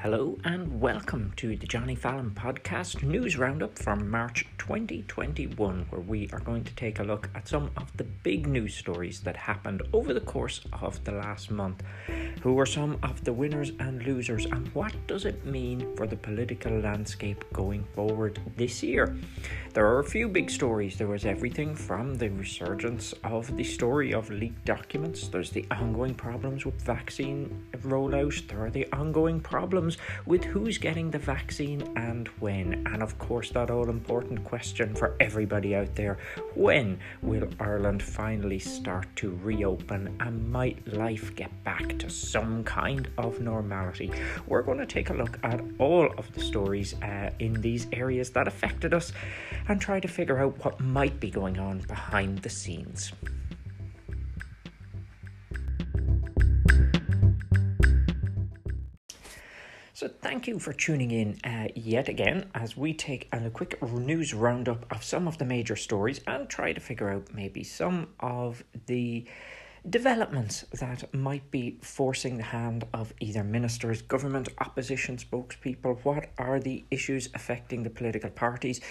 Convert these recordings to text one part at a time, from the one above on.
Hello and welcome to the Johnny Fallon podcast news roundup from March 2021, where we are going to take a look at some of the big news stories that happened over the course of the last month. Who were some of the winners and losers, and what does it mean for the political landscape going forward this year? There are a few big stories. There was everything from the resurgence of the story of leaked documents, there's the ongoing problems with vaccine rollout, there are the ongoing problems with who's getting the vaccine and when, and of course, that all important question for everybody out there when will Ireland finally start to reopen and might life get back to some kind of normality. We're going to take a look at all of the stories uh, in these areas that affected us and try to figure out what might be going on behind the scenes. So, thank you for tuning in uh, yet again as we take a quick news roundup of some of the major stories and try to figure out maybe some of the developments that might be forcing the hand of either ministers, government, opposition spokespeople. What are the issues affecting the political parties?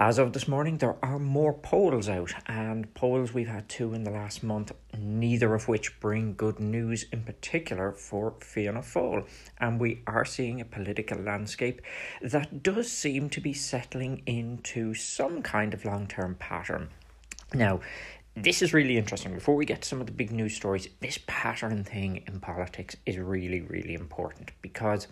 As of this morning, there are more polls out, and polls we've had two in the last month, neither of which bring good news, in particular for Fianna Fáil. And we are seeing a political landscape that does seem to be settling into some kind of long term pattern. Now, this is really interesting. Before we get to some of the big news stories, this pattern thing in politics is really, really important because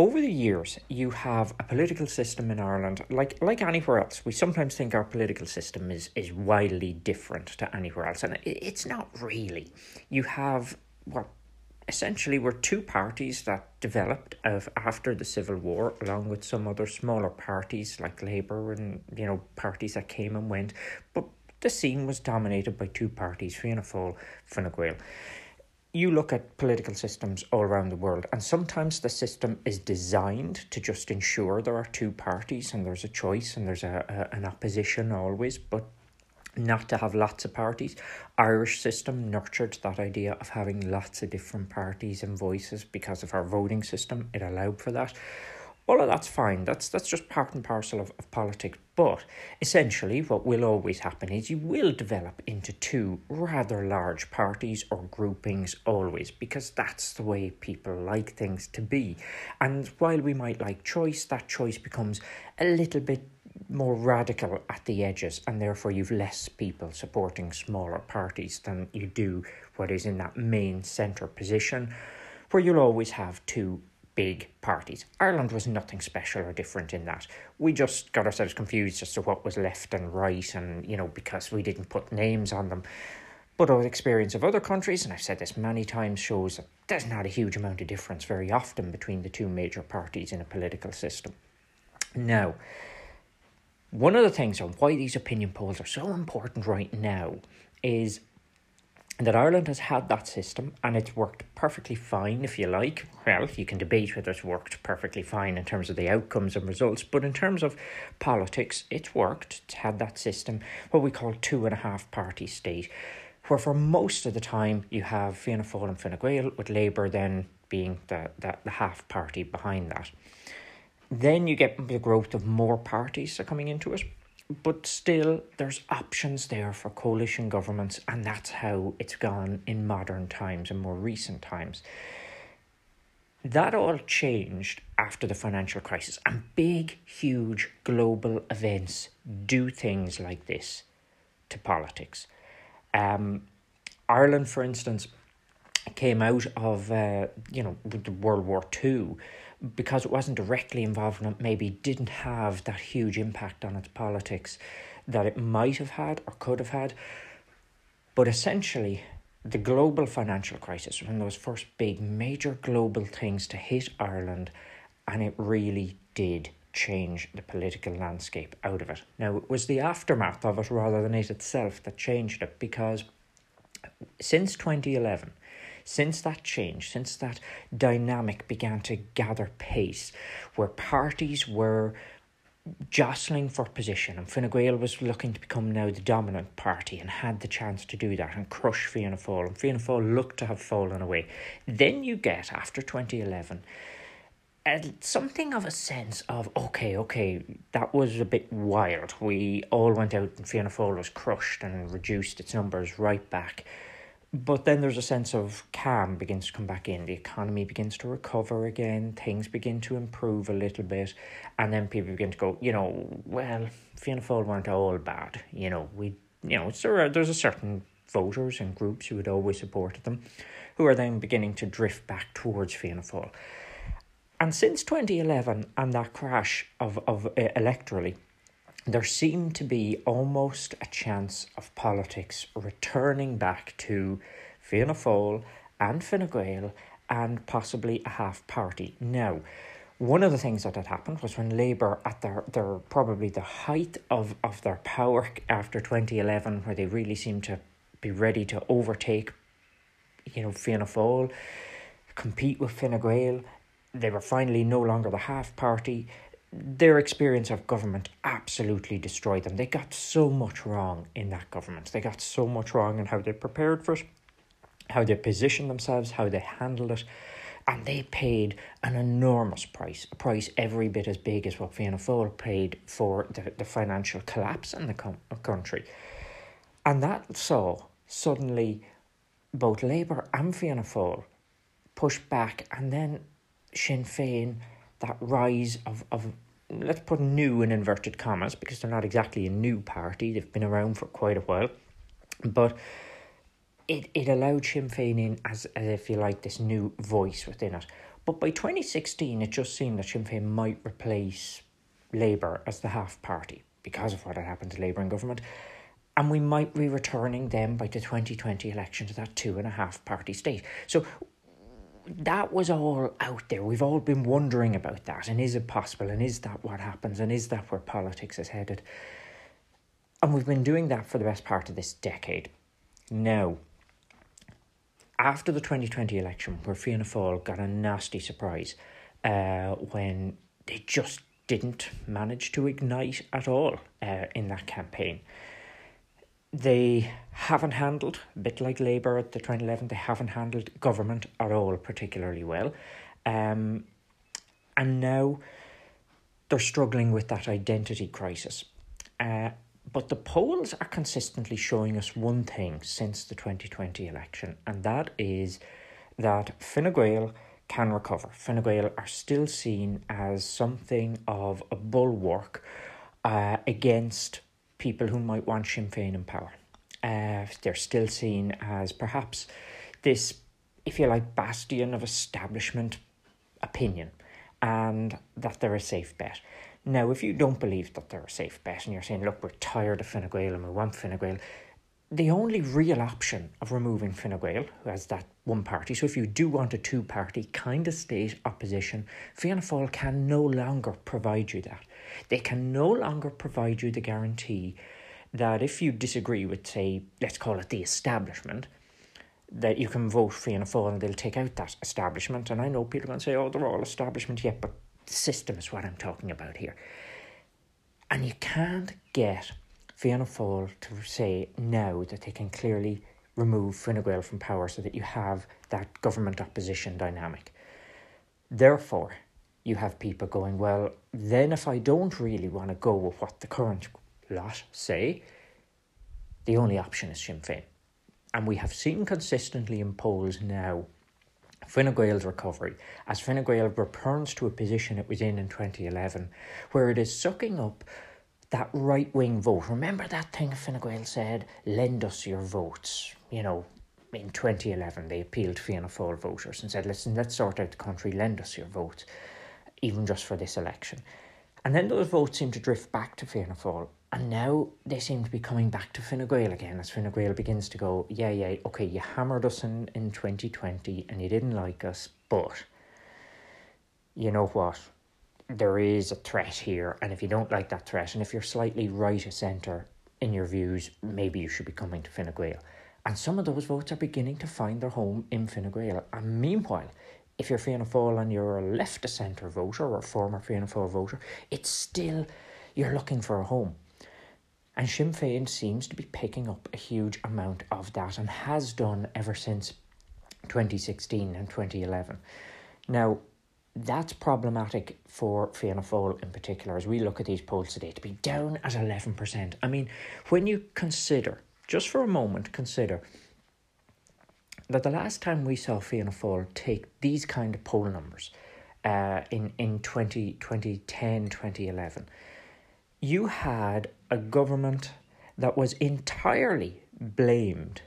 over the years you have a political system in Ireland, like like anywhere else. We sometimes think our political system is is wildly different to anywhere else, and it's not really. You have what essentially were two parties that developed after the Civil War, along with some other smaller parties like Labour and you know parties that came and went, but the scene was dominated by two parties, Fianna Fáil, Fine Gael. You look at political systems all around the world, and sometimes the system is designed to just ensure there are two parties and there's a choice and there's a, a an opposition always, but not to have lots of parties. Irish system nurtured that idea of having lots of different parties and voices because of our voting system. It allowed for that all of that's fine. That's that's just part and parcel of, of politics. But essentially, what will always happen is you will develop into two rather large parties or groupings always, because that's the way people like things to be. And while we might like choice, that choice becomes a little bit more radical at the edges, and therefore you've less people supporting smaller parties than you do what is in that main centre position, where you'll always have two big parties. Ireland was nothing special or different in that. We just got ourselves confused as to what was left and right, and you know, because we didn't put names on them. But our experience of other countries, and I've said this many times, shows that there's not a huge amount of difference very often between the two major parties in a political system. Now, one of the things on why these opinion polls are so important right now is that Ireland has had that system and it's worked perfectly fine, if you like. Well, you can debate whether it's worked perfectly fine in terms of the outcomes and results, but in terms of politics, it's worked. It's had that system, what we call two and a half party state, where for most of the time you have Fianna Fáil and Fine Gael, with Labour then being the, the, the half party behind that. Then you get the growth of more parties coming into it but still there's options there for coalition governments and that's how it's gone in modern times and more recent times. That all changed after the financial crisis and big huge global events do things like this to politics. Um, ireland for instance came out of uh, you know world war Two because it wasn't directly involved in it, maybe didn't have that huge impact on its politics that it might have had or could have had. But essentially, the global financial crisis, was one of those first big major global things to hit Ireland, and it really did change the political landscape out of it. Now, it was the aftermath of it rather than it itself that changed it because since 2011, since that change, since that dynamic began to gather pace, where parties were jostling for position, and Fine Gael was looking to become now the dominant party and had the chance to do that and crush Fianna Fáil, and Fianna Fáil looked to have fallen away. Then you get, after 2011, something of a sense of okay, okay, that was a bit wild. We all went out and Fianna Fáil was crushed and reduced its numbers right back. But then there's a sense of calm begins to come back in. The economy begins to recover again. Things begin to improve a little bit, and then people begin to go, you know, well, Fianna Fáil weren't all bad. You know, we, you know, there there's a certain voters and groups who had always supported them, who are then beginning to drift back towards Fianna Fáil. And since 2011 and that crash of, of uh, electorally, there seemed to be almost a chance of politics returning back to Fianna Fáil and Fine Gael and possibly a half party. Now, one of the things that had happened was when Labour, at their, their probably the height of, of their power after 2011, where they really seemed to be ready to overtake, you know, Fianna Fáil, compete with Fine Gael, they were finally no longer the half party. Their experience of government absolutely destroyed them. They got so much wrong in that government. They got so much wrong in how they prepared for it, how they positioned themselves, how they handled it. And they paid an enormous price, a price every bit as big as what Fianna Fáil paid for the, the financial collapse in the com- country. And that saw suddenly both Labour and Fianna Fáil push back and then Sinn Féin, that rise of, of let's put new in inverted commas because they're not exactly a new party, they've been around for quite a while, but it, it allowed Sinn Féin in as, as if you like this new voice within it. But by 2016, it just seemed that Sinn Féin might replace Labour as the half party because of what had happened to Labour in government. And we might be returning them by the 2020 election to that two and a half party state. So that was all out there. We've all been wondering about that. And is it possible? And is that what happens? And is that where politics is headed? And we've been doing that for the best part of this decade. Now, after the 2020 election, where Fianna Fáil got a nasty surprise uh, when they just didn't manage to ignite at all uh, in that campaign they haven't handled, a bit like Labour at the 2011, they haven't handled government at all particularly well. Um, and now they're struggling with that identity crisis. Uh, but the polls are consistently showing us one thing since the 2020 election, and that is that Fine Gael can recover. Fine Gael are still seen as something of a bulwark uh, against people who might want Sinn Féin in power. Uh, they're still seen as perhaps this, if you like, bastion of establishment opinion and that they're a safe bet. Now, if you don't believe that they're a safe bet and you're saying, look, we're tired of Fine Gael and we want Fine Gael, the only real option of removing Fine Gael, who has that one party, so if you do want a two party kind of state opposition, Fianna Fáil can no longer provide you that. They can no longer provide you the guarantee that if you disagree with, say, let's call it the establishment, that you can vote Fianna Fáil and they'll take out that establishment. And I know people are going to say, oh, they're all establishment yet, but the system is what I'm talking about here. And you can't get Fianna Fáil to say now that they can clearly remove Fine Gael from power so that you have that government opposition dynamic. Therefore, you have people going, well, then if I don't really want to go with what the current lot say, the only option is Sinn Féin. And we have seen consistently in polls now Fine Gael's recovery as Fine Gael returns to a position it was in in 2011 where it is sucking up that right wing vote. Remember that thing Fine Gael said, lend us your votes, you know, in 2011 they appealed to Fianna Fáil voters and said, listen, let's sort out the country, lend us your votes even just for this election. And then those votes seem to drift back to Fianna Fáil. And now they seem to be coming back to Fine Gael again as Fine Gael begins to go, yeah, yeah, okay, you hammered us in, in 2020 and you didn't like us, but you know what? There is a threat here. And if you don't like that threat, and if you're slightly right of centre in your views, maybe you should be coming to Fine Gael. And some of those votes are beginning to find their home in Fine Gael. And meanwhile, if you're Fianna Fáil and you're a left of centre voter or a former Fianna Fáil voter, it's still you're looking for a home. And Sinn Féin seems to be picking up a huge amount of that and has done ever since 2016 and 2011. Now, that's problematic for Fianna Fáil in particular as we look at these polls today to be down at 11%. I mean, when you consider, just for a moment, consider that the last time we saw Fianna Fáil take these kind of poll numbers uh, in, in 20, 2010, 2011, you had a government that was entirely blamed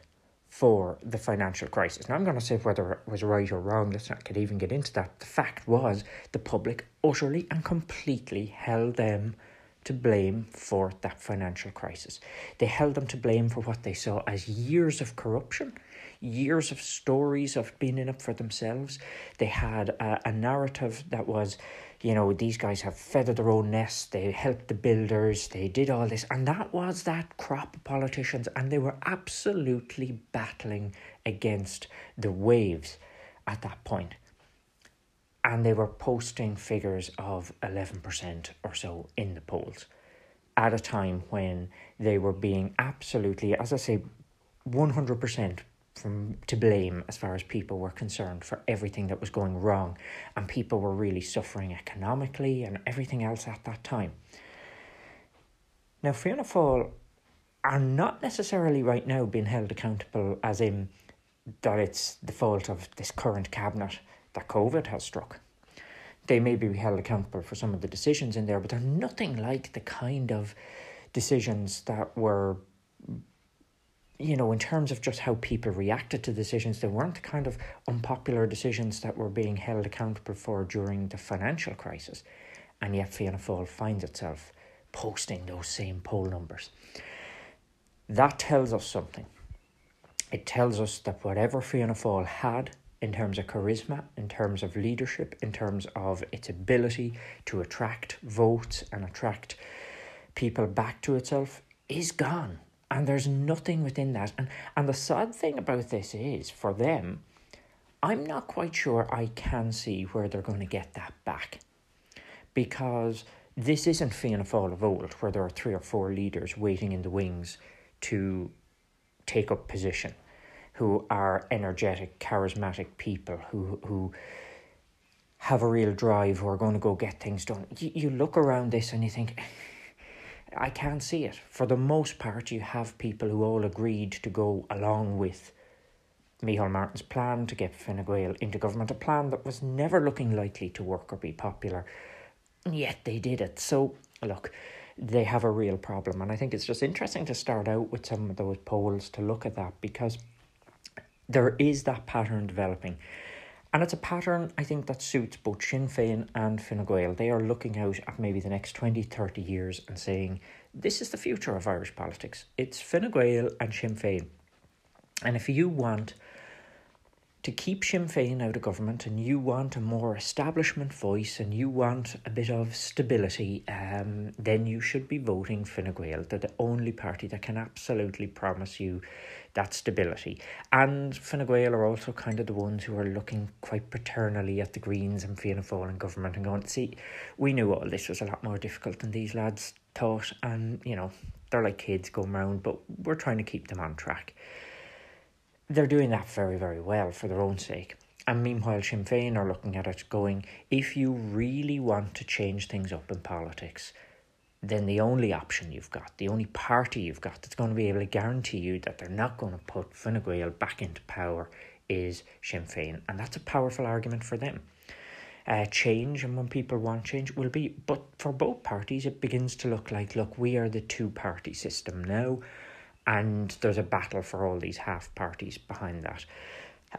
for the financial crisis. Now, I'm going to say whether it was right or wrong. Let's not get, even get into that. The fact was the public utterly and completely held them to blame for that financial crisis. They held them to blame for what they saw as years of corruption, years of stories of being in it for themselves. They had a, a narrative that was you know, these guys have feathered their own nests, they helped the builders, they did all this. And that was that crop of politicians, and they were absolutely battling against the waves at that point. And they were posting figures of 11% or so in the polls at a time when they were being absolutely, as I say, 100% from to blame as far as people were concerned for everything that was going wrong and people were really suffering economically and everything else at that time. Now Fianna Fáil are not necessarily right now being held accountable as in that it's the fault of this current cabinet that COVID has struck. They may be held accountable for some of the decisions in there, but they're nothing like the kind of decisions that were you know, in terms of just how people reacted to decisions, they weren't the kind of unpopular decisions that were being held accountable for during the financial crisis. And yet Fianna Fáil finds itself posting those same poll numbers. That tells us something. It tells us that whatever Fianna Fáil had in terms of charisma, in terms of leadership, in terms of its ability to attract votes and attract people back to itself, is gone and there's nothing within that. And and the sad thing about this is for them, I'm not quite sure I can see where they're going to get that back. Because this isn't Fianna Fáil of old, where there are three or four leaders waiting in the wings to take up position, who are energetic, charismatic people who who have a real drive, who are going to go get things done. You, you look around this and you think I can't see it. For the most part, you have people who all agreed to go along with Micheál Martin's plan to get Fine Gael into government, a plan that was never looking likely to work or be popular, yet they did it. So, look, they have a real problem, and I think it's just interesting to start out with some of those polls to look at that because there is that pattern developing. And it's a pattern, I think, that suits both Sinn Féin and Fine Gael. They are looking out at maybe the next 20, 30 years and saying, this is the future of Irish politics. It's Fine Gael and Sinn Féin. And if you want to keep Sinn Féin out of government and you want a more establishment voice and you want a bit of stability, um, then you should be voting Fine Gael. They're the only party that can absolutely promise you that stability. And Fine Gael are also kind of the ones who are looking quite paternally at the Greens and Fianna Fáil and government and going, see, we knew all this was a lot more difficult than these lads thought and, you know, they're like kids going around, but we're trying to keep them on track they're doing that very, very well for their own sake. And meanwhile, Sinn Féin are looking at it going, if you really want to change things up in politics, then the only option you've got, the only party you've got that's going to be able to guarantee you that they're not going to put Fine Gael back into power is Sinn Féin. And that's a powerful argument for them. Uh, change and when people want change will be, but for both parties, it begins to look like, look, we are the two party system now and there's a battle for all these half parties behind that.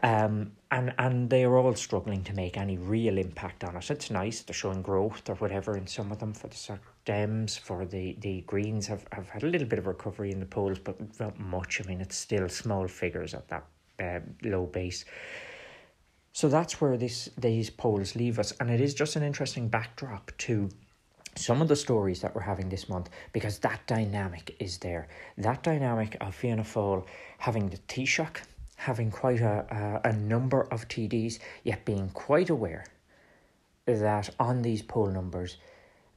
Um, and and they are all struggling to make any real impact on it. It's nice they're showing growth or whatever in some of them for the Dems, for the, the Greens have, have had a little bit of recovery in the polls, but not much. I mean, it's still small figures at that uh, low base. So that's where this these polls leave us, and it is just an interesting backdrop to some of the stories that we're having this month because that dynamic is there. That dynamic of Fianna Fáil having the Taoiseach, having quite a, a, a number of TDs, yet being quite aware that on these poll numbers,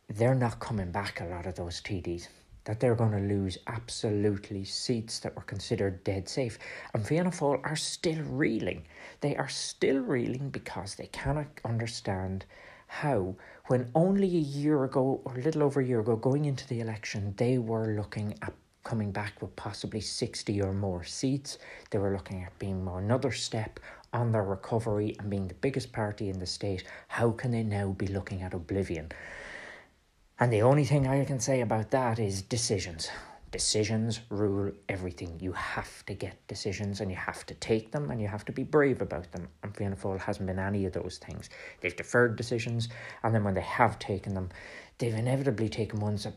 they're not coming back, a lot of those TDs. That they're going to lose absolutely seats that were considered dead safe. And Fianna Fáil are still reeling. They are still reeling because they cannot understand how, when only a year ago, or a little over a year ago, going into the election, they were looking at coming back with possibly 60 or more seats. They were looking at being another step on their recovery and being the biggest party in the state. How can they now be looking at oblivion? And the only thing I can say about that is decisions. Decisions rule everything. You have to get decisions and you have to take them and you have to be brave about them. And Fianna Fáil hasn't been any of those things. They've deferred decisions and then when they have taken them, they've inevitably taken ones that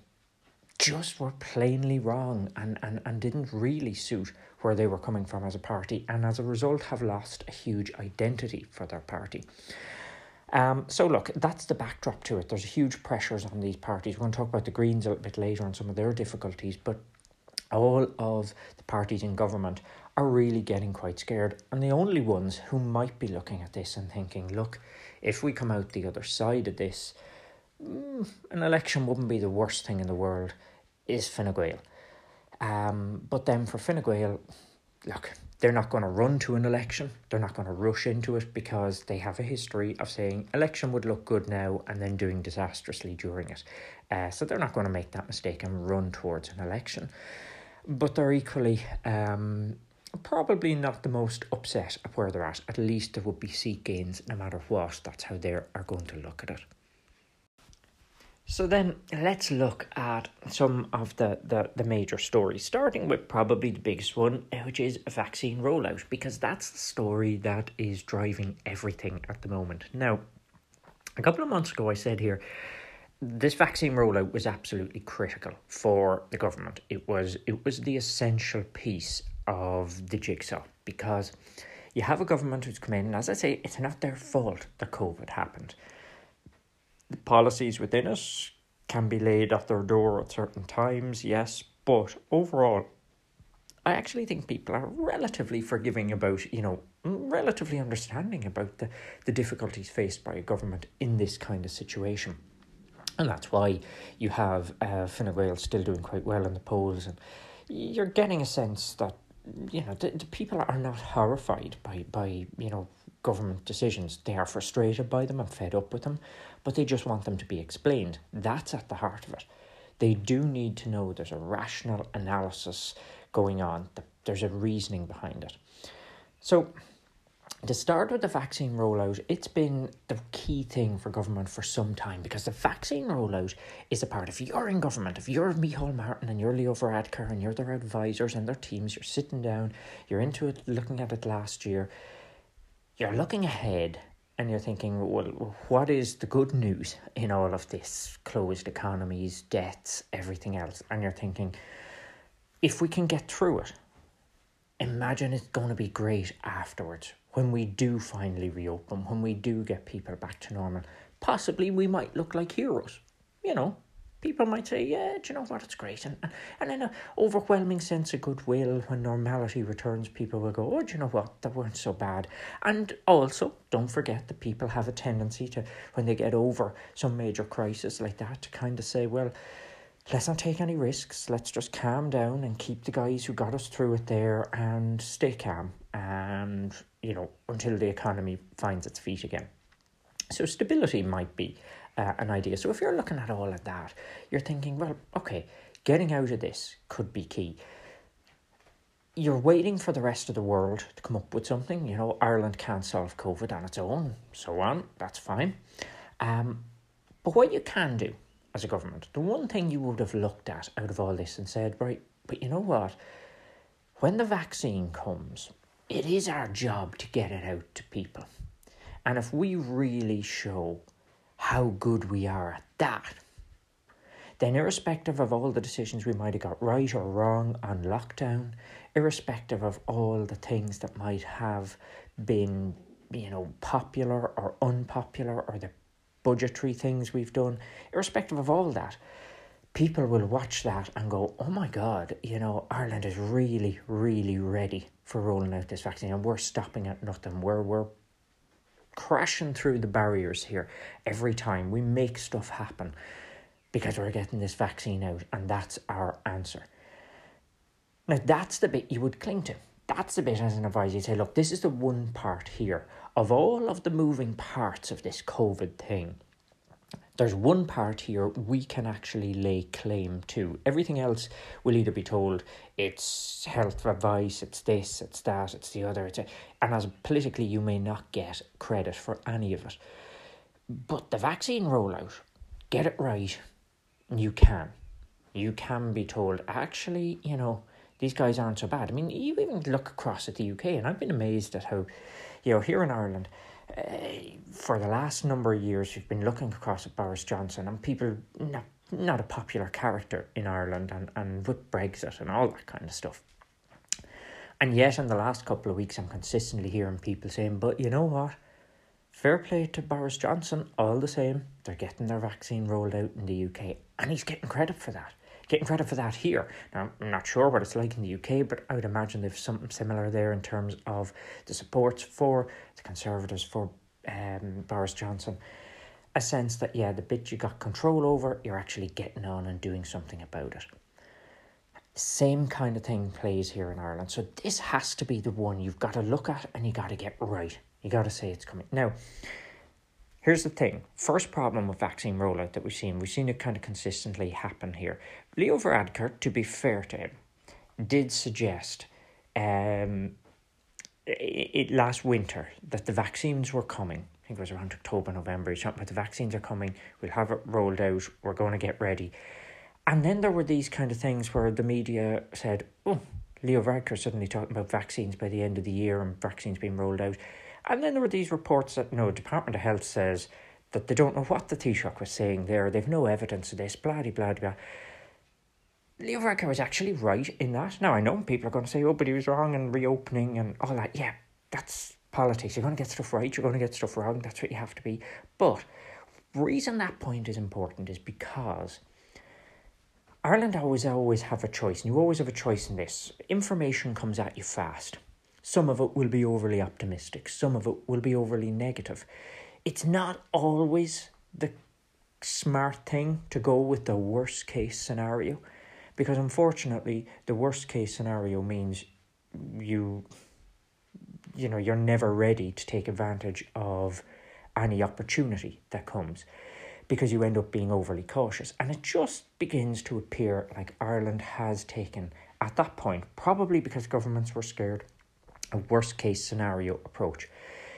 just were plainly wrong and, and, and didn't really suit where they were coming from as a party and as a result have lost a huge identity for their party. Um, so look, that's the backdrop to it. There's huge pressures on these parties. We're going to talk about the Greens a bit later and some of their difficulties, but all of the parties in government are really getting quite scared. And the only ones who might be looking at this and thinking, look, if we come out the other side of this, mm, an election wouldn't be the worst thing in the world, is Fine Gael. Um, but then for Fine Gael, look, they're not going to run to an election. They're not going to rush into it because they have a history of saying election would look good now and then doing disastrously during it. Uh, so they're not going to make that mistake and run towards an election. But they're equally um, probably not the most upset at where they're at. At least there would be seat gains no matter what. That's how they are going to look at it. So then let's look at some of the, the, the major stories, starting with probably the biggest one, which is a vaccine rollout, because that's the story that is driving everything at the moment. Now, a couple of months ago, I said here, this vaccine rollout was absolutely critical for the government. It was it was the essential piece of the jigsaw because you have a government who's come in, and as I say, it's not their fault that COVID happened policies within it can be laid at their door at certain times, yes, but overall, I actually think people are relatively forgiving about, you know, relatively understanding about the, the difficulties faced by a government in this kind of situation. And that's why you have uh, Fine Gael still doing quite well in the polls. And you're getting a sense that, you know, the, the people are not horrified by, by, you know, government decisions. They are frustrated by them and fed up with them, but they just want them to be explained. That's at the heart of it. They do need to know there's a rational analysis going on, there's a reasoning behind it. So, to start with the vaccine rollout, it's been the key thing for government for some time because the vaccine rollout is a part. If you're in government, if you're Micheál Martin and you're Leo Varadkar and you're their advisors and their teams, you're sitting down, you're into it, looking at it last year, you're looking ahead and you're thinking, well, what is the good news in all of this? Closed economies, debts, everything else. And you're thinking, if we can get through it, imagine it's going to be great afterwards when we do finally reopen, when we do get people back to normal. Possibly we might look like heroes, you know, people might say, yeah, do you know what, it's great. And, and then an overwhelming sense of goodwill when normality returns, people will go, oh, do you know what, that weren't so bad. And also, don't forget that people have a tendency to, when they get over some major crisis like that, to kind of say, well, let's not take any risks. Let's just calm down and keep the guys who got us through it there and stay calm and, you know, until the economy finds its feet again. So stability might be uh, an idea. So if you're looking at all of that, you're thinking, well, okay, getting out of this could be key. You're waiting for the rest of the world to come up with something. You know, Ireland can't solve COVID on its own, so on. That's fine. Um, but what you can do as a government, the one thing you would have looked at out of all this and said, right, but you know what? When the vaccine comes, it is our job to get it out to people. And if we really show how good we are at that, then irrespective of all the decisions we might have got right or wrong on lockdown, irrespective of all the things that might have been, you know, popular or unpopular or the budgetary things we've done, irrespective of all that, people will watch that and go, oh my God, you know, Ireland is really, really ready for rolling out this vaccine and we're stopping at nothing. We're, we're crashing through the barriers here every time. We make stuff happen. because we're getting this vaccine out, and that's our answer. Now, that's the bit you would cling to. That's the bit as an advisor you say, look, this is the one part here of all of the moving parts of this COVID thing there's one part here we can actually lay claim to. Everything else will either be told it's health advice, it's this, it's that, it's the other, it's a, and as politically you may not get credit for any of it. But the vaccine rollout, get it right, you can. You can be told, actually, you know, these guys aren't so bad. I mean, you even look across at the UK, and I've been amazed at how, you know, here in Ireland, for the last number of years, you've been looking across at Boris Johnson and people not not a popular character in Ireland and, and with Brexit and all that kind of stuff. And yet, in the last couple of weeks, I'm consistently hearing people saying, but you know what? Fair play to Boris Johnson, all the same. They're getting their vaccine rolled out in the UK, and he's getting credit for that. Getting credit for that here. Now, I'm not sure what it's like in the UK, but I would imagine there's something similar there in terms of the supports for the Conservatives, for um, Boris Johnson, a sense that, yeah, the bit you got control over, you're actually getting on and doing something about it. Same kind of thing plays here in Ireland. So this has to be the one you've got to look at and you got to get right. You got to say it's coming. Now, here's the thing. First problem with vaccine rollout that we've seen, we've seen it kind of consistently happen here. Leo Varadkar, to be fair to him, did suggest um, it, last winter that the vaccines were coming. I think it was around October, November. He's talking about the vaccines are coming. We'll have it rolled out. We're going to get ready. And then there were these kind of things where the media said, oh, Leo Varadkar suddenly talking about vaccines by the end of the year and vaccines being rolled out. And then there were these reports that, no, Department of Health says that they don't know what the Taoiseach was saying there. They've no evidence of this, blah, blah, blah, blah. Leo Varadkar was actually right in that. Now, I know people are going to say, oh, but he was wrong in reopening and all that. Yeah, that's politics. You're going to get stuff right, you're going to get stuff wrong. That's what you have to be. But reason that point is important is because Ireland always always have a choice, and you always have a choice in this. Information comes at you fast. Some of it will be overly optimistic, some of it will be overly negative. It's not always the smart thing to go with the worst case scenario because unfortunately the worst case scenario means you you know you're never ready to take advantage of any opportunity that comes because you end up being overly cautious. And it just begins to appear like Ireland has taken at that point probably because governments were scared a worst case scenario approach.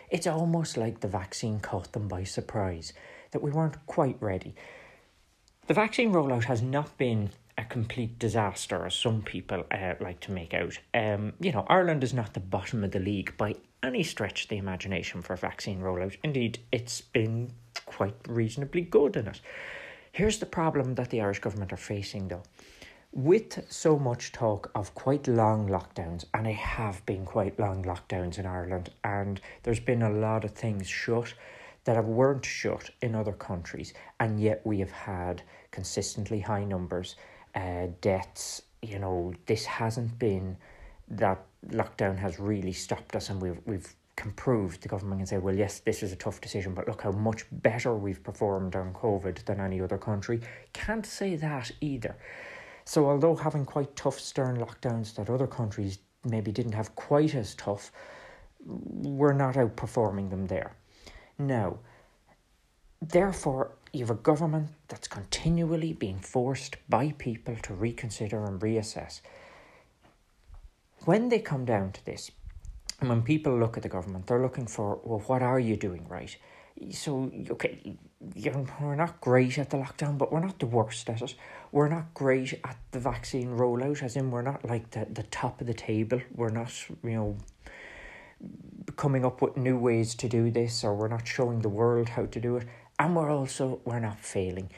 It's almost like the vaccine caught them by surprise that we weren't quite ready. The vaccine rollout has not been a complete disaster, as some people uh, like to make out. Um, you know, Ireland is not the bottom of the league by any stretch of the imagination for vaccine rollout. Indeed, it's been quite reasonably good in it. Here's the problem that the Irish government are facing, though. With so much talk of quite long lockdowns, and they have been quite long lockdowns in Ireland, and there's been a lot of things shut that have weren't shut in other countries, and yet we have had consistently high numbers uh, deaths. You know, this hasn't been that lockdown has really stopped us, and we've we've can prove the government can say, well, yes, this is a tough decision, but look how much better we've performed on COVID than any other country. Can't say that either. So, although having quite tough, stern lockdowns that other countries maybe didn't have quite as tough, we're not outperforming them there. Now, therefore, you have a government that's continually being forced by people to reconsider and reassess. When they come down to this, and when people look at the government, they're looking for, well, what are you doing right? So, okay, you're, we're not great at the lockdown, but we're not the worst at it. We're not great at the vaccine rollout, as in, we're not like the, the top of the table. We're not, you know, coming up with new ways to do this, or we're not showing the world how to do it and we're also we're not failing.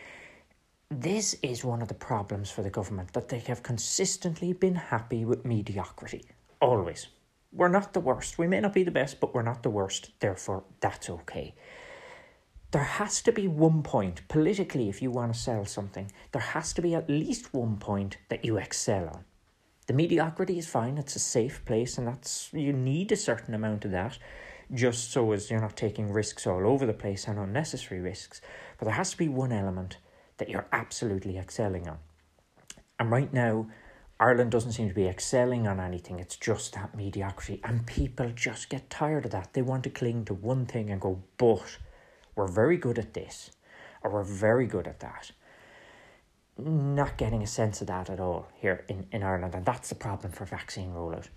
This is one of the problems for the government that they have consistently been happy with mediocrity. Always. We're not the worst. We may not be the best, but we're not the worst. Therefore, that's okay. There has to be one point, politically, if you want to sell something, there has to be at least one point that you excel on. The mediocrity is fine, it's a safe place, and that's you need a certain amount of that just so as you're not taking risks all over the place and unnecessary risks. But there has to be one element that you're absolutely excelling on. And right now, Ireland doesn't seem to be excelling on anything. It's just that mediocrity. And people just get tired of that. They want to cling to one thing and go, but we're very good at this, or we're very good at that. Not getting a sense of that at all here in, in Ireland. And that's the problem for vaccine rollout.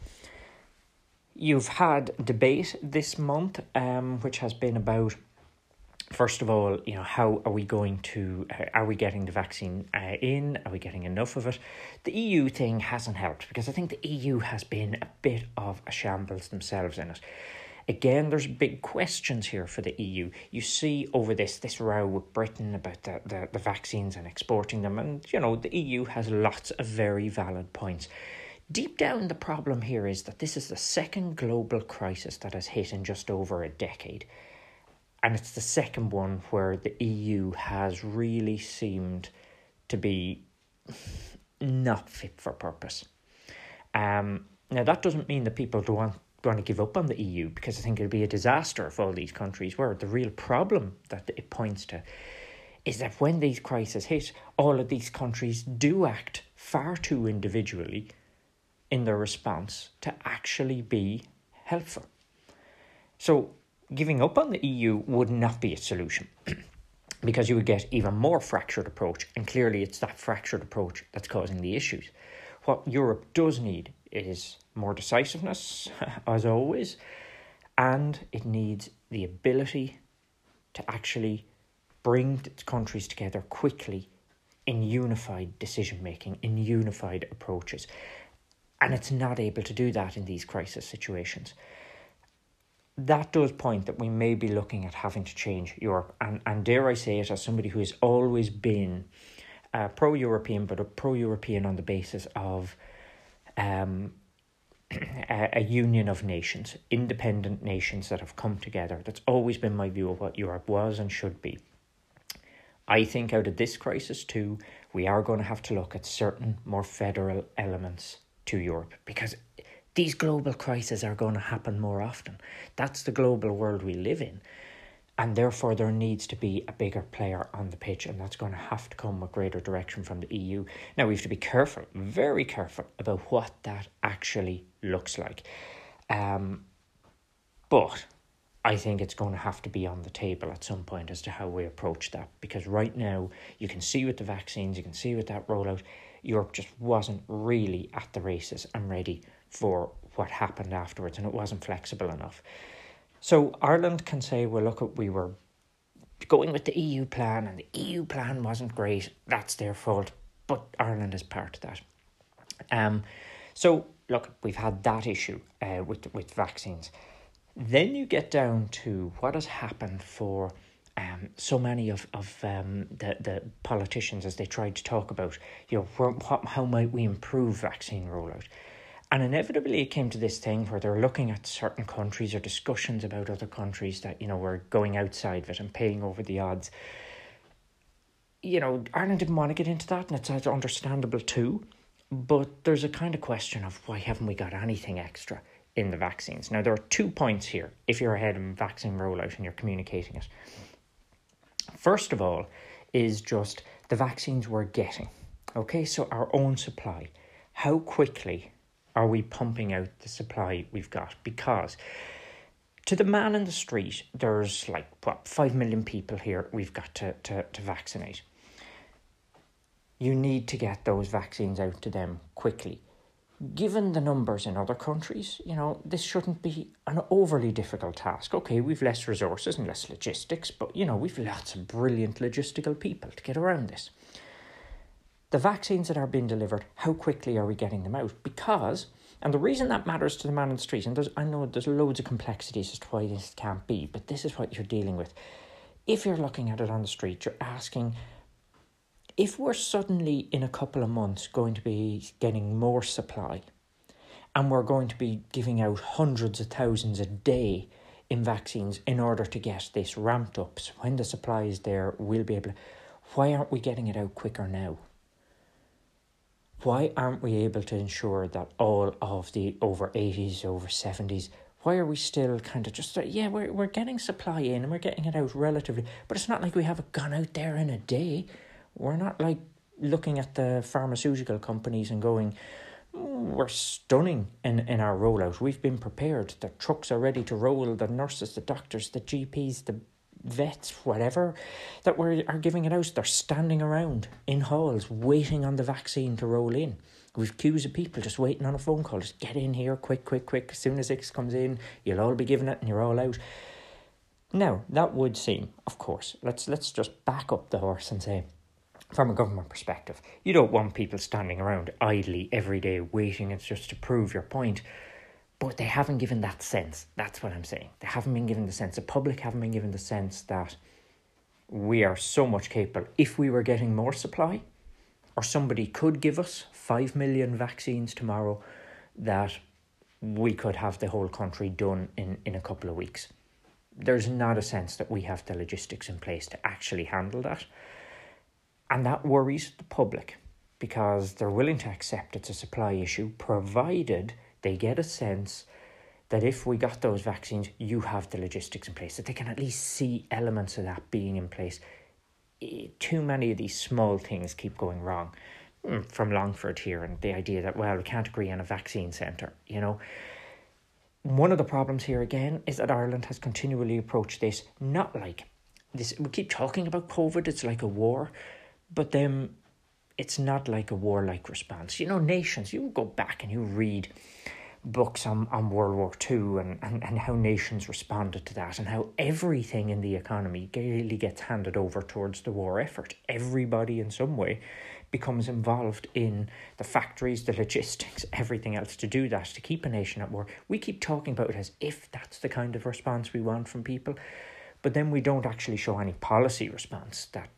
You've had debate this month, um, which has been about first of all, you know, how are we going to, uh, are we getting the vaccine uh, in? Are we getting enough of it? The EU thing hasn't helped because I think the EU has been a bit of a shambles themselves in it. Again, there's big questions here for the EU. You see over this this row with Britain about the, the, the vaccines and exporting them, and you know the EU has lots of very valid points. Deep down, the problem here is that this is the second global crisis that has hit in just over a decade and it's the second one where the EU has really seemed to be not fit for purpose. Um, now that doesn't mean that people don't want, want to give up on the EU because I think it'd be a disaster if all these countries were. The real problem that it points to is that when these crises hit, all of these countries do act far too individually in their response to actually be helpful. So giving up on the EU would not be a solution because you would get even more fractured approach and clearly it's that fractured approach that's causing the issues. What Europe does need is more decisiveness as always and it needs the ability to actually bring its countries together quickly in unified decision making, in unified approaches. And it's not able to do that in these crisis situations that does point that we may be looking at having to change Europe. And, and dare I say it, as somebody who has always been uh, pro European, but a pro European on the basis of um, a, a, union of nations, independent nations that have come together. That's always been my view of what Europe was and should be. I think out of this crisis, too, we are going to have to look at certain more federal elements to Europe because these global crises are going to happen more often. That's the global world we live in. And therefore, there needs to be a bigger player on the pitch, and that's going to have to come with greater direction from the EU. Now, we have to be careful, very careful, about what that actually looks like. Um, but I think it's going to have to be on the table at some point as to how we approach that. Because right now, you can see with the vaccines, you can see with that rollout, Europe just wasn't really at the races and ready for what happened afterwards, and it wasn't flexible enough. So Ireland can say, well, look, we were going with the EU plan, and the EU plan wasn't great. That's their fault, but Ireland is part of that. Um, so look, we've had that issue uh, with with vaccines. Then you get down to what has happened for um, so many of, of um, the, the politicians as they tried to talk about, you know, what, how might we improve vaccine rollout? And inevitably, it came to this thing where they're looking at certain countries or discussions about other countries that, you know, were going outside of it and paying over the odds. You know, Ireland didn't want to get into that, and it's understandable too. But there's a kind of question of why haven't we got anything extra in the vaccines? Now, there are two points here if you're ahead in vaccine rollout and you're communicating it. First of all, is just the vaccines we're getting. Okay, so our own supply. How quickly are we pumping out the supply we've got? Because to the man in the street, there's like what five million people here we've got to, to, to vaccinate. You need to get those vaccines out to them quickly. Given the numbers in other countries, you know, this shouldn't be an overly difficult task. Okay, we've less resources and less logistics, but you know, we've lots of brilliant logistical people to get around this the vaccines that are being delivered, how quickly are we getting them out? Because, and the reason that matters to the man in the street, and there's, I know there's loads of complexities as to why this can't be, but this is what you're dealing with. If you're looking at it on the street, you're asking, if we're suddenly in a couple of months going to be getting more supply, and we're going to be giving out hundreds of thousands a day in vaccines in order to get this ramped up, so when the supply is there, we'll be able to. Why aren't we getting it out quicker now? why aren't we able to ensure that all of the over 80s, over 70s, why are we still kind of just, yeah, we're, we're getting supply in and we're getting it out relatively, but it's not like we have it gone out there in a day. We're not like looking at the pharmaceutical companies and going, mm, we're stunning in, in our rollout. We've been prepared. The trucks are ready to roll. The nurses, the doctors, the GPs, the vets, whatever that we are giving it out, they're standing around in halls waiting on the vaccine to roll in. We've queues of people just waiting on a phone call. Just get in here, quick, quick, quick. As soon as X comes in, you'll all be given it and you're all out. Now, that would seem, of course, let's let's just back up the horse and say, from a government perspective, you don't want people standing around idly every day waiting. It's just to prove your point. But they haven't given that sense. That's what I'm saying. They haven't been given the sense. The public haven't been given the sense that we are so much capable. If we were getting more supply, or somebody could give us 5 million vaccines tomorrow, that we could have the whole country done in, in a couple of weeks. There's not a sense that we have the logistics in place to actually handle that. And that worries the public because they're willing to accept it's a supply issue provided they get a sense that if we got those vaccines, you have the logistics in place, that they can at least see elements of that being in place. Too many of these small things keep going wrong. Hmm, from Longford here, and the idea that, well, we can't agree on a vaccine centre, you know. One of the problems here again is that Ireland has continually approached this not like this. We keep talking about COVID, it's like a war, but then it's not like a warlike response. You know, nations, you go back and you read books on, on World War II and, and, and how nations responded to that and how everything in the economy really gets handed over towards the war effort. Everybody in some way becomes involved in the factories, the logistics, everything else to do that, to keep a nation at war. We keep talking about it as if that's the kind of response we want from people, but then we don't actually show any policy response that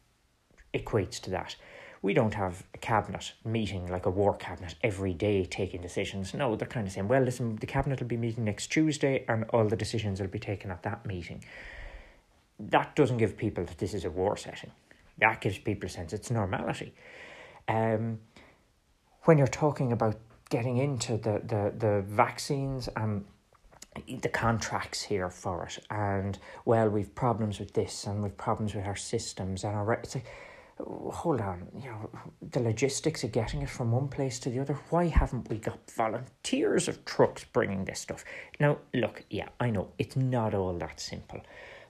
equates to that we don't have a cabinet meeting like a war cabinet every day taking decisions. No, they're kind of saying, well, listen, the cabinet will be meeting next Tuesday and all the decisions will be taken at that meeting. That doesn't give people that this is a war setting. That gives people a sense it's normality. Um, when you're talking about getting into the, the, the vaccines and the contracts here for it, and well, we've problems with this and we've problems with our systems and our it's like hold on, you know, the logistics of getting it from one place to the other. Why haven't we got volunteers of trucks bringing this stuff? Now, look, yeah, I know it's not all that simple,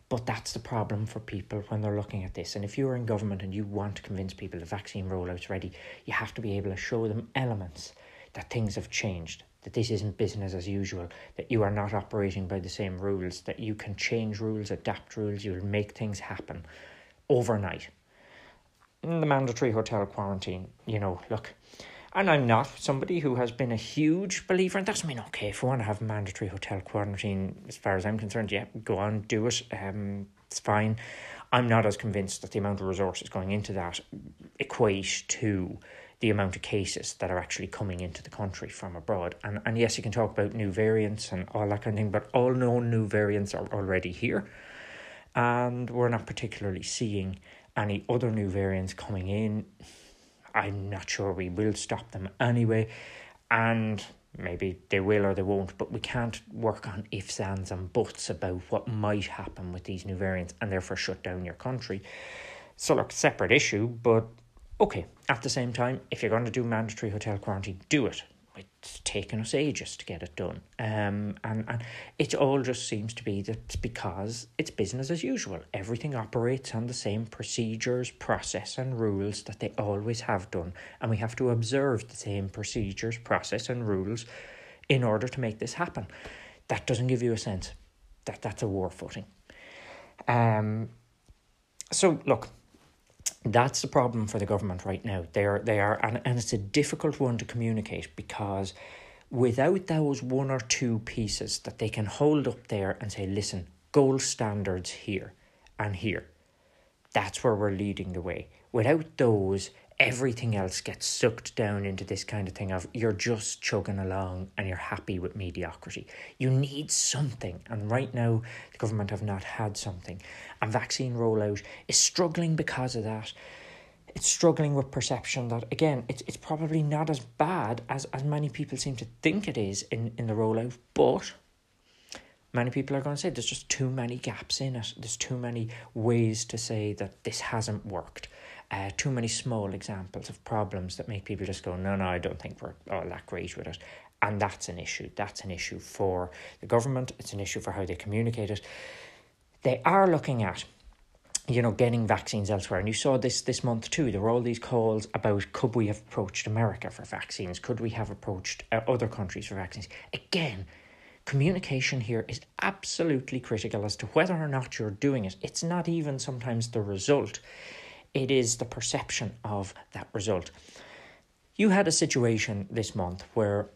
but that's the problem for people when they're looking at this. And if you're in government and you want to convince people the vaccine rollout's ready, you have to be able to show them elements that things have changed, that this isn't business as usual, that you are not operating by the same rules, that you can change rules, adapt rules, you'll make things happen overnight the mandatory hotel quarantine, you know, look, and I'm not somebody who has been a huge believer in that. I mean, okay, if we want to have mandatory hotel quarantine, as far as I'm concerned, yeah, go on, do it. Um, it's fine. I'm not as convinced that the amount of resources going into that equate to the amount of cases that are actually coming into the country from abroad. And and yes, you can talk about new variants and all that kind of thing, but all known new variants are already here. And we're not particularly seeing any other new variants coming in. I'm not sure we will stop them anyway, and maybe they will or they won't, but we can't work on ifs, ands, and buts about what might happen with these new variants and therefore shut down your country. So, look, separate issue, but okay, at the same time, if you're going to do mandatory hotel quarantine, do it it's taken us ages to get it done. Um, and, and it all just seems to be that because it's business as usual. Everything operates on the same procedures, process, and rules that they always have done. And we have to observe the same procedures, process, and rules in order to make this happen. That doesn't give you a sense that that's a war footing. Um, so, look, that's the problem for the government right now. They are they are and, and it's a difficult one to communicate because without those one or two pieces that they can hold up there and say, listen, gold standards here and here. That's where we're leading the way. Without those, everything else gets sucked down into this kind of thing of you're just chugging along and you're happy with mediocrity. You need something, and right now the government have not had something. And vaccine rollout is struggling because of that. It's struggling with perception that again it's it's probably not as bad as, as many people seem to think it is in, in the rollout, but many people are going to say there's just too many gaps in it. There's too many ways to say that this hasn't worked uh, too many small examples of problems that make people just go, no, no, I don't think we're all that great with it. And that's an issue. That's an issue for the government. It's an issue for how they communicate it. They are looking at you know, getting vaccines elsewhere. And you saw this this month too. There were all these calls about could we have approached America for vaccines? Could we have approached uh, other countries for vaccines? Again, communication here is absolutely critical as to whether or not you're doing it. It's not even sometimes the result, it is the perception of that result. You had a situation this month where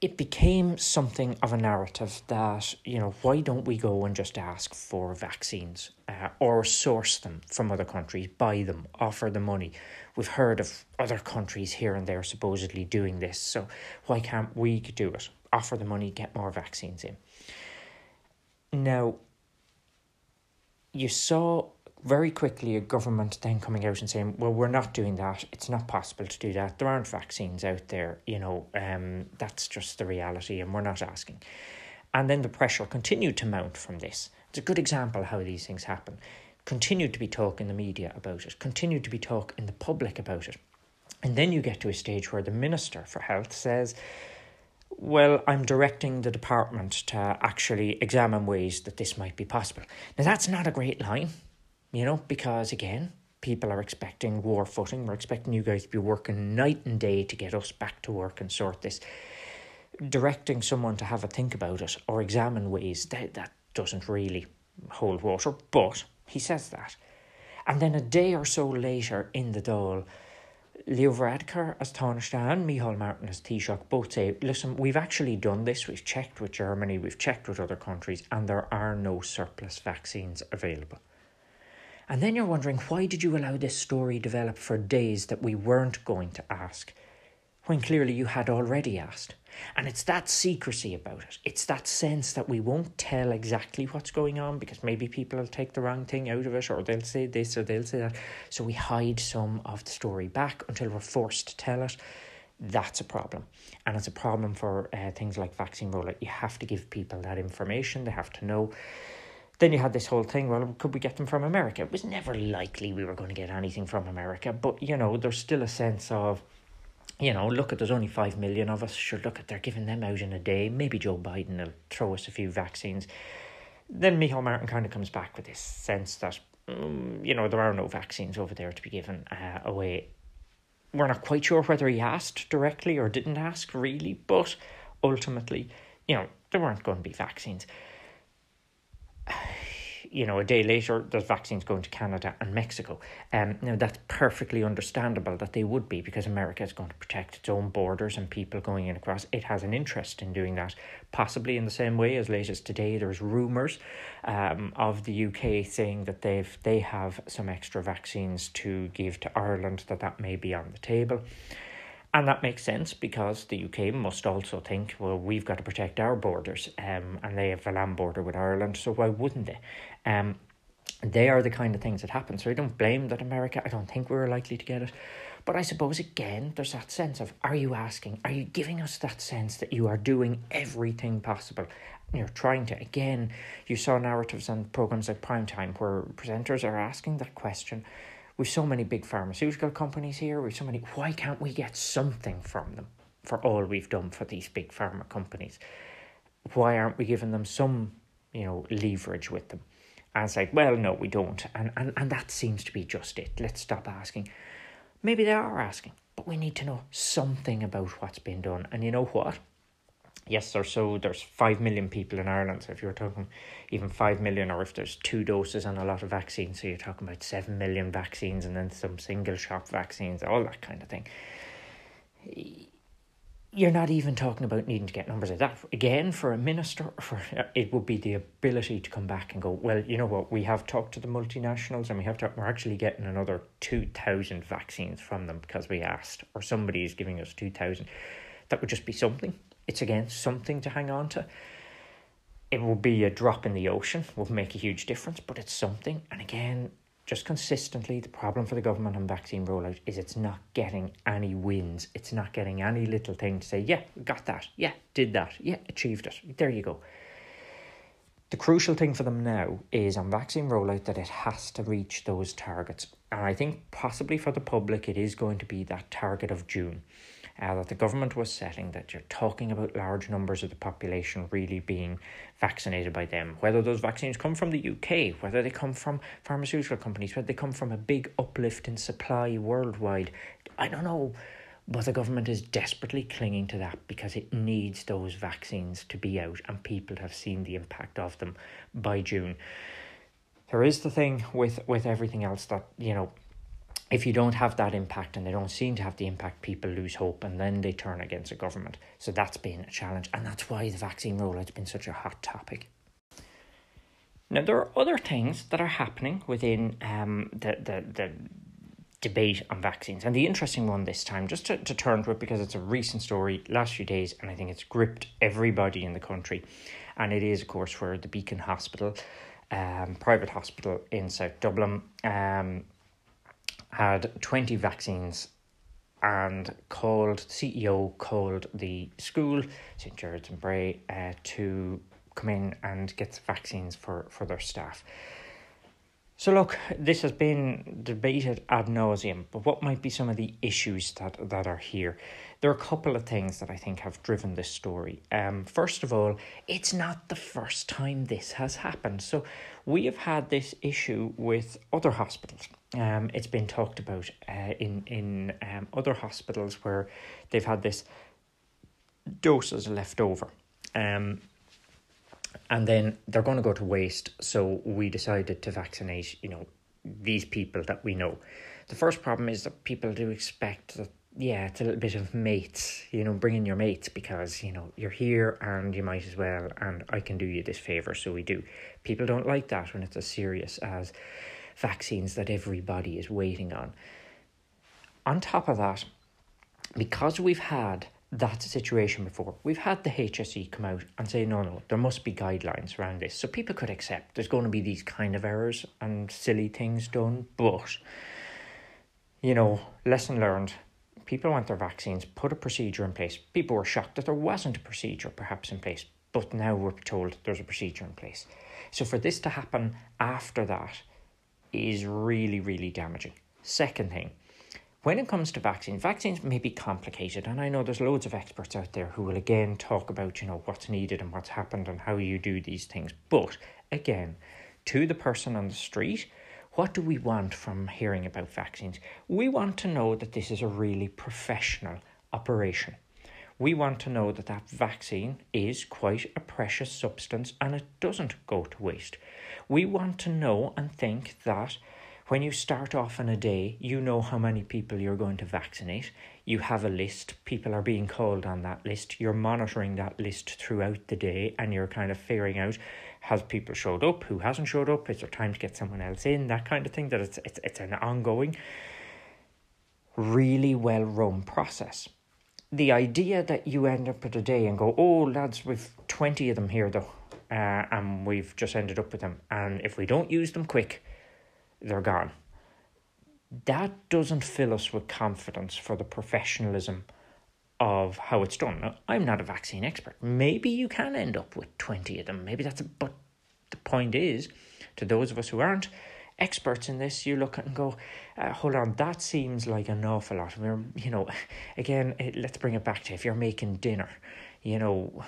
it became something of a narrative that, you know, why don't we go and just ask for vaccines uh, or source them from other countries, buy them, offer the money? We've heard of other countries here and there supposedly doing this, so why can't we do it? Offer the money, get more vaccines in. Now, you saw very quickly a government then coming out and saying, well, we're not doing that. It's not possible to do that. There aren't vaccines out there. You know, um, that's just the reality, and we're not asking. And then the pressure continued to mount from this. It's a good example how these things happen. Continued to be talk in the media about it, continued to be talk in the public about it. And then you get to a stage where the Minister for Health says, well, I'm directing the department to actually examine ways that this might be possible. Now, that's not a great line you know, because again, people are expecting war footing. We're expecting you guys to be working night and day to get us back to work and sort this. Directing someone to have a think about it or examine ways, that, that doesn't really hold water, but he says that. And then a day or so later in the Dáil, Leo Varadkar as Taoiseach and Micheál Martin as Taoiseach both say, listen, we've actually done this, we've checked with Germany, we've checked with other countries, and there are no surplus vaccines available. And then you're wondering why did you allow this story develop for days that we weren't going to ask, when clearly you had already asked. And it's that secrecy about it. It's that sense that we won't tell exactly what's going on because maybe people will take the wrong thing out of it or they'll say this or they'll say that. So we hide some of the story back until we're forced to tell it. That's a problem. And it's a problem for uh, things like vaccine rollout. You have to give people that information, they have to know. Then you had this whole thing, well, could we get them from America? It was never likely we were going to get anything from America, but you know, there's still a sense of, you know, look at there's only five million of us. Sure, look at they're giving them out in a day. Maybe Joe Biden will throw us a few vaccines. Then Micheál Martin kind of comes back with this sense that, um, you know, there are no vaccines over there to be given uh, away. We're not quite sure whether he asked directly or didn't ask really, but ultimately, you know, there weren't going to be vaccines you know, a day later, there's vaccines going to Canada and Mexico. Um, now, that's perfectly understandable that they would be because America is going to protect its own borders and people going in across. It has an interest in doing that, possibly in the same way as late as today. There's rumours um, of the UK saying that they've they have some extra vaccines to give to Ireland, that that may be on the table. And that makes sense because the UK must also think, well, we've got to protect our borders, um, and they have a land border with Ireland, so why wouldn't they? Um, they are the kind of things that happen. So I don't blame that America. I don't think we are likely to get it. But I suppose again, there's that sense of are you asking? Are you giving us that sense that you are doing everything possible? You're trying to. Again, you saw narratives on programs like Primetime where presenters are asking that question We've so many big pharmaceutical companies here. We've so many. Why can't we get something from them for all we've done for these big pharma companies? Why aren't we giving them some, you know, leverage with them? And it's like, well, no, we don't. And, and, and that seems to be just it. Let's stop asking. Maybe they are asking, but we need to know something about what's been done. And you know what? Yes or so there's 5 million people in Ireland so if you're talking even 5 million or if there's two doses and a lot of vaccines so you're talking about 7 million vaccines and then some single shot vaccines all that kind of thing. You're not even talking about needing to get numbers like that. Again for a minister for uh, it would be the ability to come back and go well you know what? We have talked to the multinationals and we have to we're actually getting another 2000 vaccines from them because we asked or somebody is giving us 2000 that would just be something it's again something to hang on to. It will be a drop in the ocean, will make a huge difference, but it's something. And again, just consistently, the problem for the government on vaccine rollout is it's not getting any wins. It's not getting any little thing to say, yeah, got that, yeah, did that, yeah, achieved it. There you go. The crucial thing for them now is on vaccine rollout that it has to reach those targets and I think possibly for the public, it is going to be that target of June. Uh, that the government was setting, that you're talking about large numbers of the population really being vaccinated by them. Whether those vaccines come from the UK, whether they come from pharmaceutical companies, whether they come from a big uplift in supply worldwide, I don't know. But the government is desperately clinging to that because it needs those vaccines to be out and people have seen the impact of them by June. There is the thing with, with everything else that, you know, if you don't have that impact and they don't seem to have the impact, people lose hope and then they turn against the government. So that's been a challenge, and that's why the vaccine rollout has been such a hot topic. Now, there are other things that are happening within um, the, the, the debate on vaccines. And the interesting one this time, just to, to turn to it because it's a recent story, last few days, and I think it's gripped everybody in the country. And it is, of course, where the Beacon Hospital, um, private hospital in South Dublin, um, had 20 vaccines and called CEO called the school St Gerard's and Bray uh, to come in and get vaccines for, for their staff. So look, this has been debated ad nauseum, but what might be some of the issues that, that are here? There are a couple of things that I think have driven this story. Um, first of all, it's not the first time this has happened. So we have had this issue with other hospitals. Um, it's been talked about uh, in in um, other hospitals where they've had this doses left over. Um, and then they're going to go to waste. So we decided to vaccinate, you know, these people that we know. The first problem is that people do expect that, yeah, it's a little bit of mates, you know, bring in your mates because, you know, you're here and you might as well, and I can do you this favor, so we do. People don't like that when it's as serious as vaccines that everybody is waiting on. On top of that, because we've had that situation before. We've had the HSE come out and say, no, no, there must be guidelines around this. So people could accept there's going to be these kind of errors and silly things done. But, you know, lesson learned. People want their vaccines, put a procedure in place. People were shocked that there wasn't a procedure perhaps in place, but now we're told there's a procedure in place. So for this to happen after that is really, really damaging. Second thing, when it comes to vaccines, vaccines may be complicated, and I know there's loads of experts out there who will again talk about you know what's needed and what's happened and how you do these things. But again, to the person on the street, what do we want from hearing about vaccines? We want to know that this is a really professional operation. We want to know that that vaccine is quite a precious substance and it doesn't go to waste. We want to know and think that when you start off in a day, you know how many people you're going to vaccinate. You have a list, people are being called on that list. You're monitoring that list throughout the day and you're kind of figuring out has people showed up, who hasn't showed up, is there time to get someone else in, that kind of thing. That it's it's it's an ongoing, really well run process. The idea that you end up at a day and go, oh lads, we've twenty of them here though, uh, and we've just ended up with them, and if we don't use them quick, they're gone. That doesn't fill us with confidence for the professionalism of how it's done. Now, I'm not a vaccine expert. Maybe you can end up with 20 of them. Maybe that's a, but the point is, to those of us who aren't experts in this, you look at and go, uh, hold on, that seems like an awful lot. Mean, you know, again, it, let's bring it back to if you're making dinner, you know,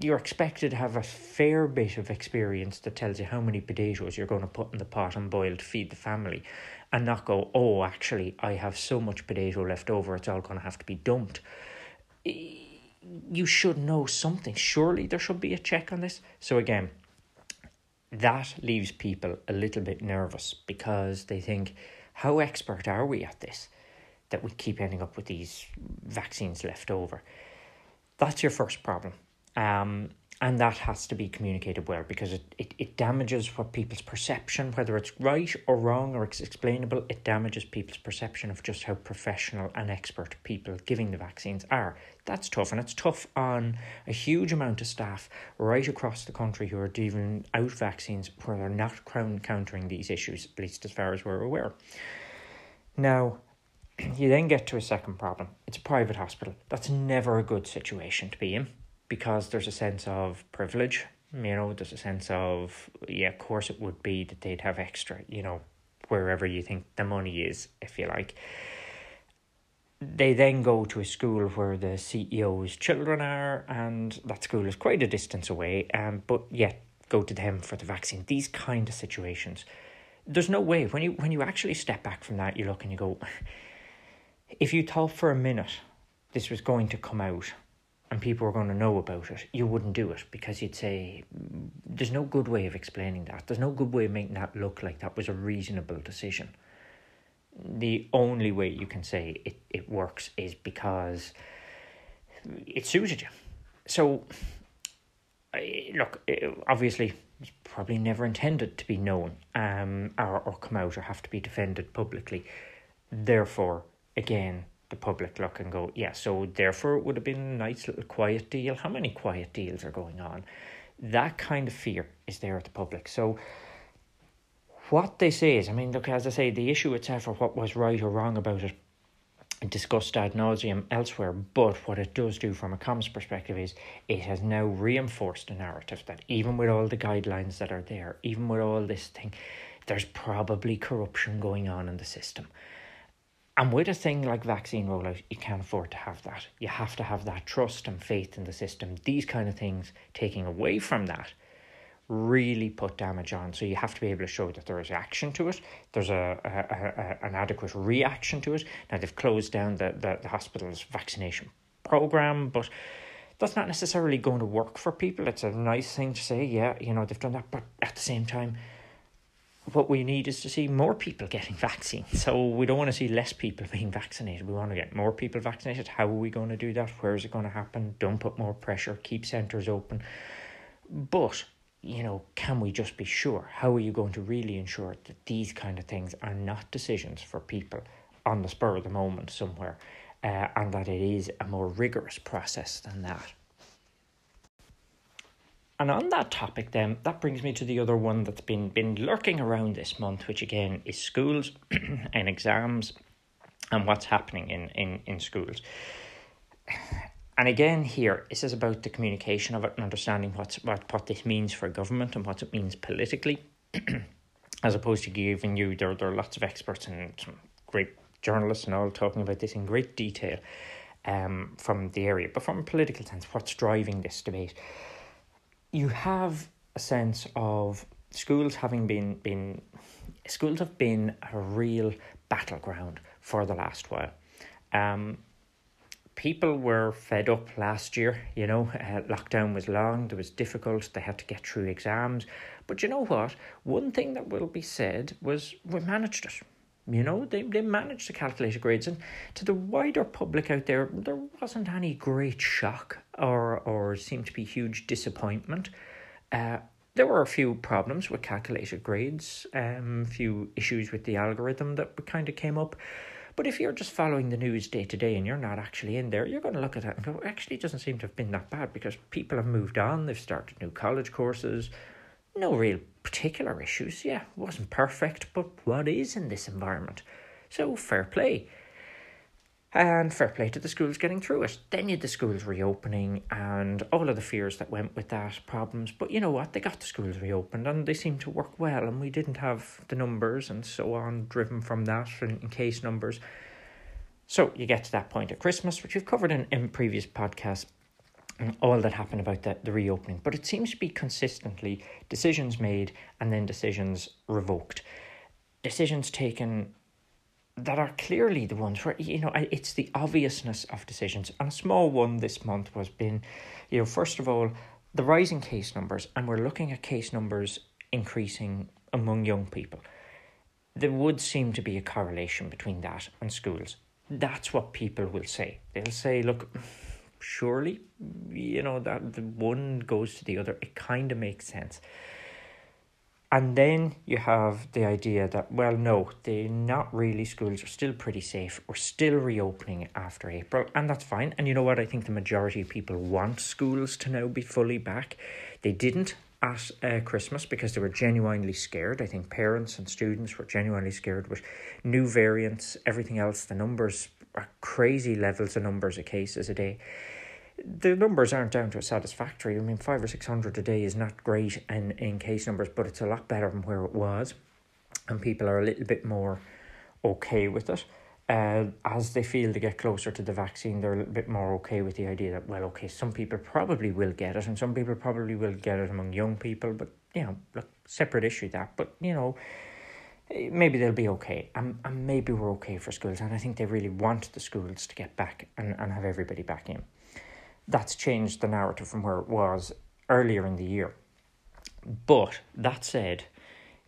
you're expected to have a fair bit of experience that tells you how many potatoes you're going to put in the pot and boil to feed the family and not go, oh, actually, I have so much potato left over, it's all going to have to be dumped. You should know something. Surely there should be a check on this. So, again, that leaves people a little bit nervous because they think, how expert are we at this that we keep ending up with these vaccines left over? That's your first problem. Um, and that has to be communicated well because it, it, it damages what people's perception, whether it's right or wrong or it's explainable, it damages people's perception of just how professional and expert people giving the vaccines are. That's tough, and it's tough on a huge amount of staff right across the country who are giving out vaccines where they're not countering these issues, at least as far as we're aware. Now, you then get to a second problem. It's a private hospital. That's never a good situation to be in because there's a sense of privilege. You know, there's a sense of yeah, of course it would be that they'd have extra. You know, wherever you think the money is, if you like. They then go to a school where the CEO's children are, and that school is quite a distance away, um, but yet go to them for the vaccine. These kind of situations. There's no way when you when you actually step back from that, you look and you go, if you thought for a minute this was going to come out and people are going to know about it, you wouldn't do it because you'd say, there's no good way of explaining that. There's no good way of making that look like that was a reasonable decision. The only way you can say it, it works is because it suited you. So, look, obviously, it's probably never intended to be known um, or, or come out or have to be defended publicly. Therefore, again, the public look and go, yeah, so therefore it would have been a nice little quiet deal. How many quiet deals are going on? That kind of fear is there at the public. So what they say is, I mean, look, as I say, the issue itself or what was right or wrong about it discussed ad nauseum elsewhere, but what it does do from a comms perspective is it has now reinforced a narrative that even with all the guidelines that are there, even with all this thing, there's probably corruption going on in the system. And with a thing like vaccine rollout, you can't afford to have that. You have to have that trust and faith in the system. These kind of things, taking away from that, really put damage on. So you have to be able to show that there is action to it. There's a, a, a an adequate reaction to it. Now they've closed down the, the, the hospital's vaccination program, but that's not necessarily going to work for people. It's a nice thing to say, yeah, you know, they've done that, but at the same time, what we need is to see more people getting vaccines. So we don't want to see less people being vaccinated. We want to get more people vaccinated. How are we going to do that? Where is it going to happen? Don't put more pressure. Keep centres open. But you know, can we just be sure? How are you going to really ensure that these kind of things are not decisions for people on the spur of the moment somewhere, uh, and that it is a more rigorous process than that? And on that topic, then, that brings me to the other one that's been, been lurking around this month, which again is schools and exams and what's happening in, in, in schools. And again, here, this is about the communication of it and understanding what's, what, what this means for government and what it means politically, as opposed to giving you, there, there are lots of experts and some great journalists and all talking about this in great detail um, from the area. But from a political sense, what's driving this debate? You have a sense of schools having been been schools have been a real battleground for the last while. Um, people were fed up last year. You know, uh, lockdown was long. It was difficult. They had to get through exams. But you know what? One thing that will be said was we managed it. You know, they, they managed to calculate grades, and to the wider public out there, there wasn't any great shock or or seemed to be huge disappointment. Uh, there were a few problems with calculated grades, um, a few issues with the algorithm that kind of came up. But if you're just following the news day to day and you're not actually in there, you're going to look at that and go, actually, it doesn't seem to have been that bad because people have moved on, they've started new college courses, no real particular issues. Yeah, wasn't perfect, but what is in this environment? So fair play. And fair play to the schools getting through it. Then you had the schools reopening and all of the fears that went with that, problems. But you know what? They got the schools reopened and they seemed to work well. And we didn't have the numbers and so on driven from that in, in case numbers. So you get to that point at Christmas, which we've covered in, in previous podcasts all that happened about the, the reopening. But it seems to be consistently decisions made and then decisions revoked. Decisions taken that are clearly the ones where, you know, it's the obviousness of decisions. And a small one this month was been, you know, first of all, the rising case numbers, and we're looking at case numbers increasing among young people. There would seem to be a correlation between that and schools. That's what people will say. They'll say, look, surely, you know, that the one goes to the other. It kind of makes sense. And then you have the idea that, well, no, they're not really. Schools are still pretty safe. We're still reopening after April, and that's fine. And you know what? I think the majority of people want schools to now be fully back. They didn't at uh, Christmas because they were genuinely scared. I think parents and students were genuinely scared with new variants, everything else. The numbers are crazy levels of numbers of cases a day the numbers aren't down to a satisfactory. I mean, five or six hundred a day is not great in, in case numbers, but it's a lot better than where it was. and people are a little bit more okay with it. Uh, as they feel they get closer to the vaccine, they're a little bit more okay with the idea that, well, okay, some people probably will get it, and some people probably will get it among young people, but, you know, look, separate issue that, but, you know, maybe they'll be okay, and, and maybe we're okay for schools, and I think they really want the schools to get back and, and have everybody back in. That's changed the narrative from where it was earlier in the year. But that said,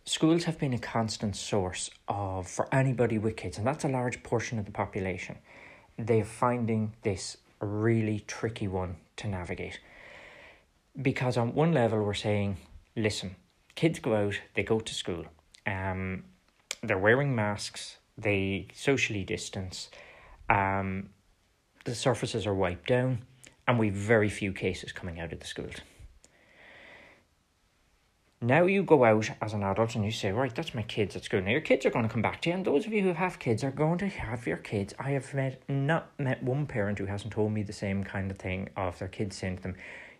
schools have been a constant source of for anybody with kids, and that's a large portion of the population. They're finding this a really tricky one to navigate. Because on one level we're saying, listen, kids go out, they go to school, um, they're wearing masks, they socially distance, um, the surfaces are wiped down, and we've very few cases coming out of the schools. Now you go out as an adult and you say, right, that's my kids at school. Now your kids are going to come back to you, and those of you who have kids are going to have your kids. I have met not met one parent who hasn't told me the same kind of thing of their kids saying to them,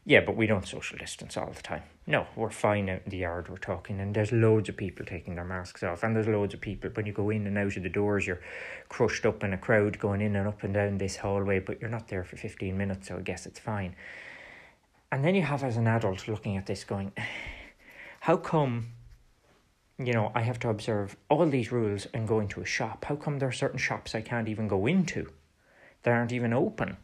yeah, but we don't social distance all the time. No, we're fine out in the yard, we're talking, and there's loads of people taking their masks off, and there's loads of people, when you go in and out of the doors, you're crushed up in a crowd going in and up and down this hallway, but you're not there for 15 minutes, so I guess it's fine. And then you have, as an adult, looking at this going, how come you know i have to observe all these rules and go into a shop how come there are certain shops i can't even go into that aren't even open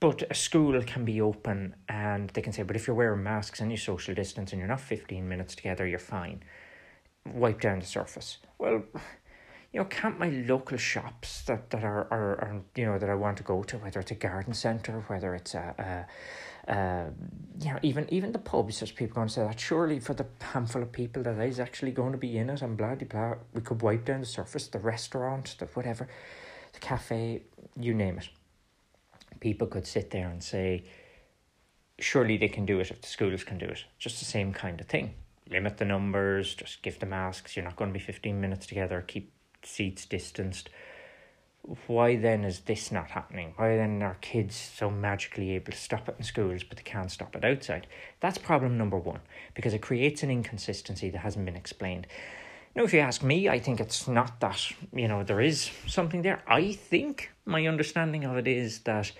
but a school can be open and they can say but if you're wearing masks and you social distance and you're not 15 minutes together you're fine wipe down the surface well you know can't my local shops that, that are, are, are you know that i want to go to whether it's a garden centre whether it's a, a uh, you know, even even the pubs, there's people going to say that surely for the handful of people that is actually going to be in it and blah blah blah, we could wipe down the surface, the restaurant, the whatever, the cafe, you name it. People could sit there and say, surely they can do it if the schools can do it. Just the same kind of thing. Limit the numbers, just give the masks. You're not going to be 15 minutes together, keep seats distanced why then is this not happening? Why then are kids so magically able to stop it in schools but they can't stop it outside? That's problem number one because it creates an inconsistency that hasn't been explained. Now, if you ask me, I think it's not that, you know, there is something there. I think my understanding of it is that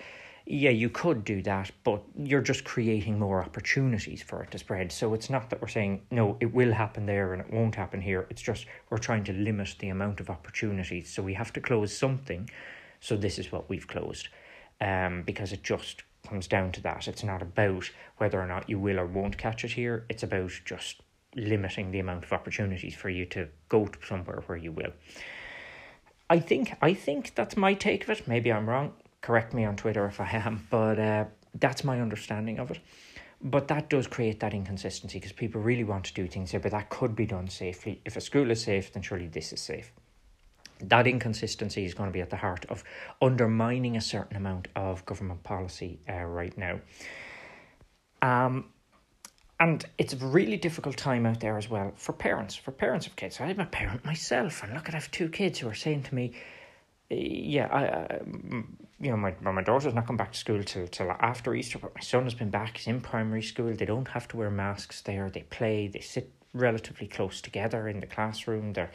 yeah, you could do that, but you're just creating more opportunities for it to spread. So it's not that we're saying, no, it will happen there and it won't happen here. It's just we're trying to limit the amount of opportunities. So we have to close something. So this is what we've closed. Um, because it just comes down to that. It's not about whether or not you will or won't catch it here. It's about just limiting the amount of opportunities for you to go to somewhere where you will. I think I think that's my take of it. Maybe I'm wrong correct me on Twitter if I am, but uh, that's my understanding of it. But that does create that inconsistency because people really want to do things here, but that could be done safely. If a school is safe, then surely this is safe. That inconsistency is going to be at the heart of undermining a certain amount of government policy uh, right now. Um, and it's a really difficult time out there as well for parents, for parents of kids. I'm a parent myself, and look, I have two kids who are saying to me, eh, yeah, I, mm, you know, my my daughter's not come back to school till till after Easter, but my son has been back. He's in primary school. They don't have to wear masks there. They play. They sit relatively close together in the classroom. They're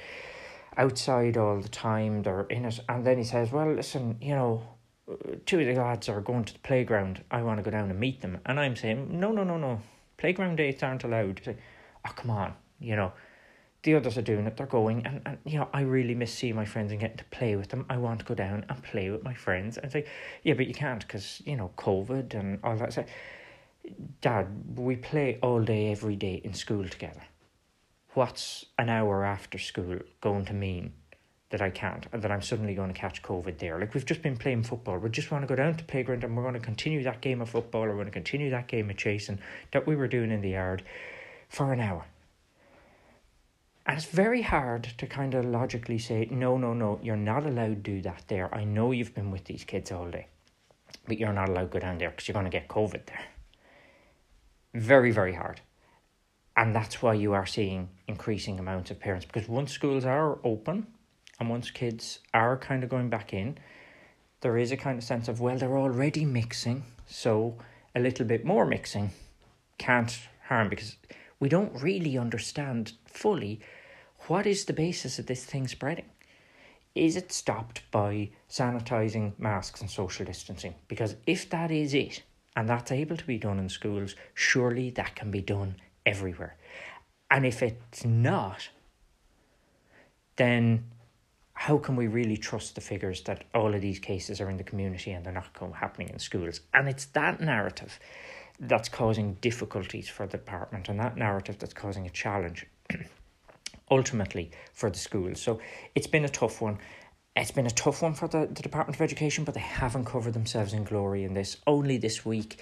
outside all the time. They're in it. And then he says, "Well, listen, you know, two of the lads are going to the playground. I want to go down and meet them." And I'm saying, "No, no, no, no. Playground dates aren't allowed." Say, "Oh, come on, you know." the others are doing it, they're going, and, and you know, I really miss seeing my friends and getting to play with them. I want to go down and play with my friends. And say, yeah, but you can't because, you know, COVID and all that. So, Dad, we play all day, every day in school together. What's an hour after school going to mean that I can't and that I'm suddenly going to catch COVID there? Like, we've just been playing football. We just want to go down to playground and we're going to continue that game of football or we're going to continue that game of chasing that we were doing in the yard for an hour and it's very hard to kind of logically say, no, no, no, you're not allowed to do that there. I know you've been with these kids all day, but you're not allowed to go down there because you're going to get COVID there. Very, very hard. And that's why you are seeing increasing amounts of parents because once schools are open and once kids are kind of going back in, there is a kind of sense of, well, they're already mixing, so a little bit more mixing can't harm because We don't really understand fully what is the basis of this thing spreading. Is it stopped by sanitizing masks and social distancing? Because if that is it, and that's able to be done in schools, surely that can be done everywhere. And if it's not, then how can we really trust the figures that all of these cases are in the community and they're not happening in schools? And it's that narrative that's causing difficulties for the department and that narrative that's causing a challenge ultimately for the schools. So it's been a tough one. It's been a tough one for the, the Department of Education, but they haven't covered themselves in glory in this. Only this week,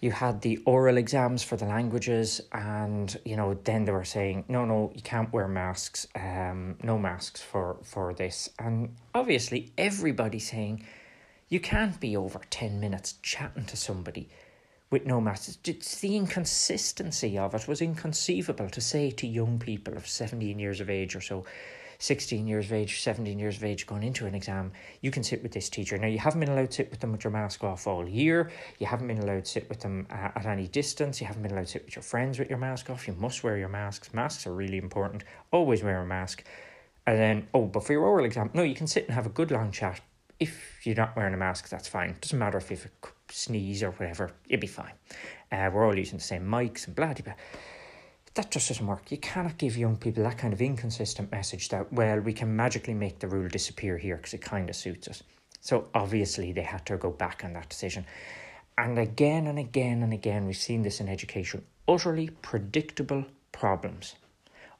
you had the oral exams for the languages, and you know, then they were saying, no, no, you can't wear masks, um, no masks for, for this. And obviously, everybody saying you can't be over 10 minutes chatting to somebody with no masks. It's the inconsistency of it was inconceivable to say to young people of 17 years of age or so 16 years of age, 17 years of age going into an exam, you can sit with this teacher. Now, you haven't been allowed to sit with them with your mask off all year. You haven't been allowed to sit with them uh, at any distance. You haven't been allowed to sit with your friends with your mask off. You must wear your masks. Masks are really important. Always wear a mask. And then, oh, but for your oral exam, no, you can sit and have a good long chat. If you're not wearing a mask, that's fine. Doesn't matter if you sneeze or whatever, you'll be fine. Uh, we're all using the same mics and blah, blah, blah that just doesn't work. You cannot give young people that kind of inconsistent message that, well, we can magically make the rule disappear here because it kind of suits us. So obviously they had to go back on that decision. And again and again and again, we've seen this in education utterly predictable problems,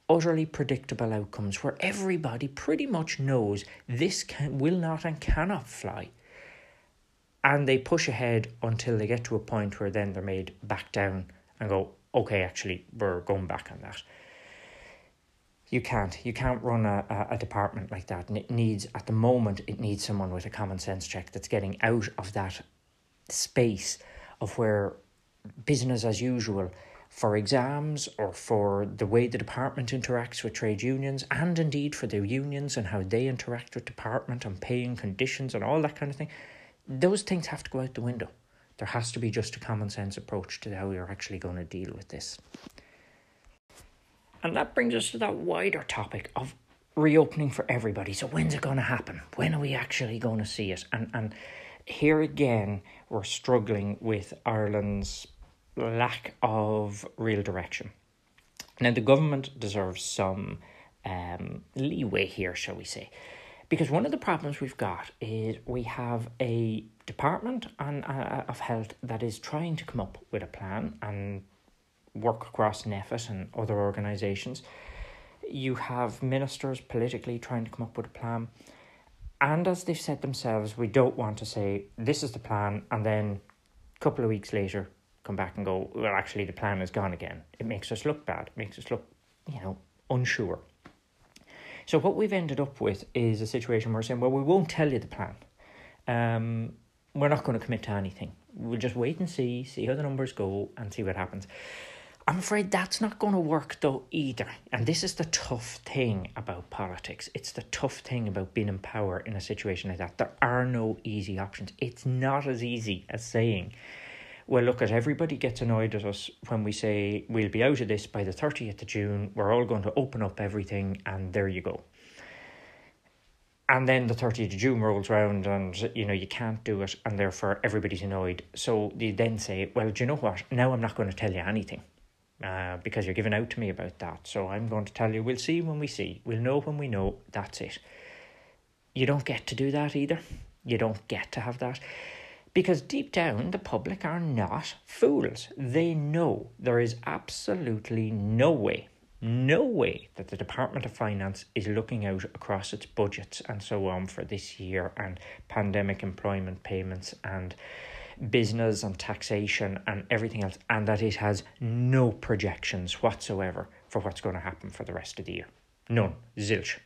utterly predictable outcomes where everybody pretty much knows this can, will not and cannot fly. And they push ahead until they get to a point where then they're made back down and go, okay, actually, we're going back on that. You can't. You can't run a, a, department like that. And it needs, at the moment, it needs someone with a common sense check that's getting out of that space of where business as usual for exams or for the way the department interacts with trade unions and indeed for the unions and how they interact with department and paying conditions and all that kind of thing those things have to go out the window there has to be just a common sense approach to how we're actually going to deal with this. And that brings us to that wider topic of reopening for everybody. So when's it going to happen? When are we actually going to see it? And and here again, we're struggling with Ireland's lack of real direction. Now the government deserves some um, leeway here, shall we say? Because one of the problems we've got is we have a department on, uh, of health that is trying to come up with a plan and work across NPHET and other organisations. You have ministers politically trying to come up with a plan. And as they've said themselves, we don't want to say, this is the plan, and then a couple of weeks later come back and go, well, actually, the plan is gone again. It makes us look bad. It makes us look, you know, unsure. So what we've ended up with is a situation where we're saying, well, we won't tell you the plan. Um, we're not going to commit to anything. We'll just wait and see, see how the numbers go, and see what happens. I'm afraid that's not going to work though either. And this is the tough thing about politics. It's the tough thing about being in power in a situation like that. There are no easy options. It's not as easy as saying, well, look at everybody gets annoyed at us when we say we'll be out of this by the 30th of June. We're all going to open up everything, and there you go and then the 30th of June rolls around and you know you can't do it and therefore everybody's annoyed. So they then say well do you know what? Now I'm not going to tell you anything uh, because you're giving out to me about that. So I'm going to tell you we'll see when we see. We'll know when we know. That's it. You don't get to do that either. You don't get to have that. Because deep down the public are not fools. They know. There is absolutely no way no way that the Department of Finance is looking out across its budgets and so on for this year and pandemic employment payments and business and taxation and everything else, and that it has no projections whatsoever for what's going to happen for the rest of the year. None. Zilch.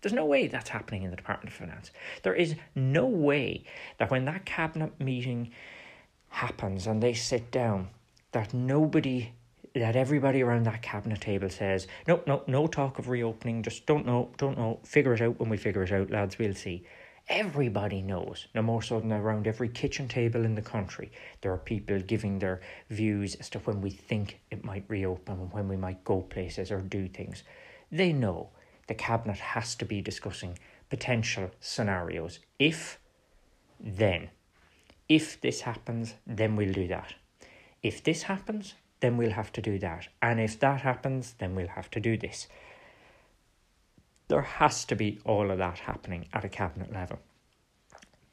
There's no way that's happening in the Department of Finance. There is no way that when that cabinet meeting happens and they sit down, that nobody that everybody around that cabinet table says, no, no, no talk of reopening. Just don't know, don't know. Figure it out when we figure it out, lads. We'll see. Everybody knows, no more so than around every kitchen table in the country, there are people giving their views as to when we think it might reopen and when we might go places or do things. They know the Cabinet has to be discussing potential scenarios. If, then. If this happens, then we'll do that. If this happens, then we'll have to do that. And if that happens, then we'll have to do this. There has to be all of that happening at a cabinet level.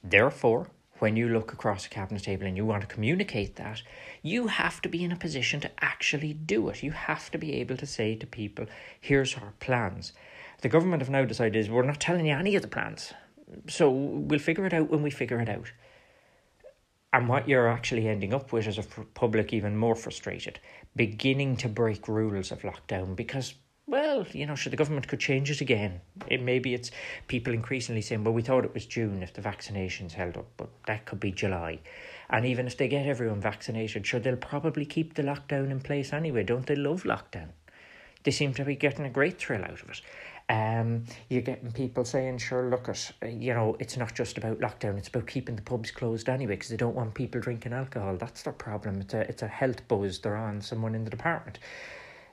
Therefore, when you look across a cabinet table and you want to communicate that, you have to be in a position to actually do it. You have to be able to say to people, here's our plans. The government have now decided we're not telling you any of the plans. So we'll figure it out when we figure it out. And what you're actually ending up with is a public even more frustrated, beginning to break rules of lockdown because well, you know, should the government could change it again. It, maybe it's people increasingly saying, well, we thought it was June if the vaccinations held up, but that could be July. And even if they get everyone vaccinated, sure, they'll probably keep the lockdown in place anyway. Don't they love lockdown? They seem to be getting a great thrill out of it. Um, you're getting people saying, sure, look at, you know, it's not just about lockdown, it's about keeping the pubs closed anyway because they don't want people drinking alcohol. That's their problem. It's a, it's a health buzz they're on, someone in the department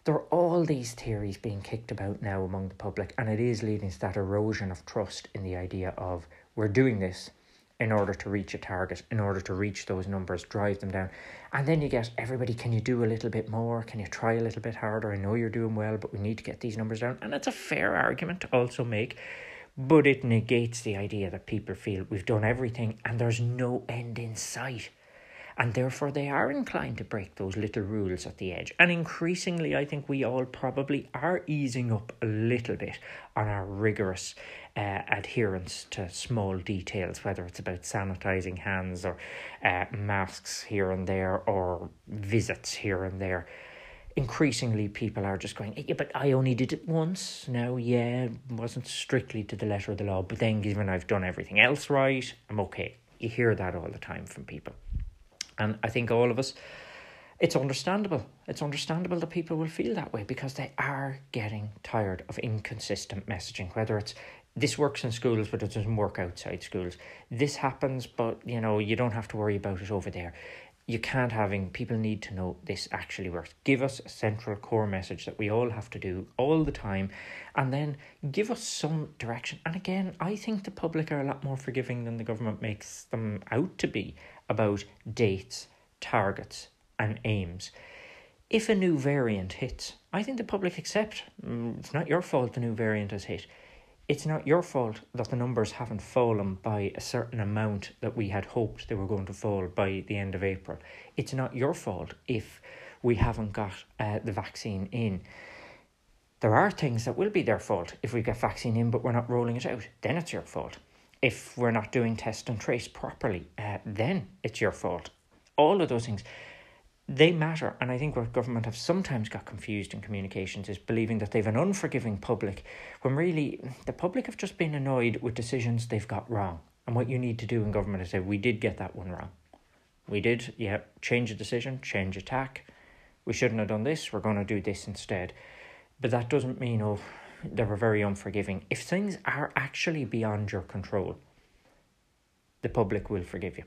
there are all these theories being kicked about now among the public, and it is leading to that erosion of trust in the idea of we're doing this in order to reach a target, in order to reach those numbers, drive them down. And then you get everybody, can you do a little bit more? Can you try a little bit harder? I know you're doing well, but we need to get these numbers down. And it's a fair argument to also make, but it negates the idea that people feel we've done everything and there's no end in sight and therefore they are inclined to break those little rules at the edge. And increasingly, I think we all probably are easing up a little bit on our rigorous uh, adherence to small details, whether it's about sanitizing hands or uh, masks here and there or visits here and there. Increasingly, people are just going, yeah, but I only did it once. Now, yeah, it wasn't strictly to the letter of the law, but then given I've done everything else right, I'm okay. You hear that all the time from people. And I think all of us, it's understandable. It's understandable that people will feel that way because they are getting tired of inconsistent messaging, whether it's this works in schools but it doesn't work outside schools. This happens but you know you don't have to worry about it over there. You can't having people need to know this actually works. Give us a central core message that we all have to do all the time and then give us some direction. And again, I think the public are a lot more forgiving than the government makes them out to be about dates, targets, and aims. If a new variant hits, I think the public accept mm, it's not your fault the new variant has hit. It's not your fault that the numbers haven't fallen by a certain amount that we had hoped they were going to fall by the end of April. It's not your fault if we haven't got uh, the vaccine in. There are things that will be their fault if we get vaccine in, but we're not rolling it out. Then it's your fault if we're not doing test and trace properly, uh, then it's your fault. All of those things, they matter. And I think what government have sometimes got confused in communications is believing that they've an unforgiving public, when really the public have just been annoyed with decisions they've got wrong. And what you need to do in government is say, we did get that one wrong. We did, yeah, change a decision, change a tack. We shouldn't have done this, we're going to do this instead. But that doesn't mean, oh, they were very unforgiving. If things are actually beyond your control, the public will forgive you.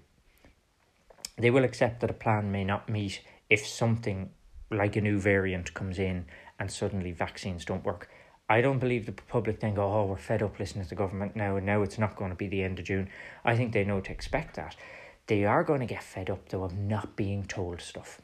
They will accept that a plan may not meet if something like a new variant comes in and suddenly vaccines don't work. I don't believe the public then go, oh, we're fed up listening to the government now, and now it's not going to be the end of June. I think they know to expect that. They are going to get fed up, though, of not being told stuff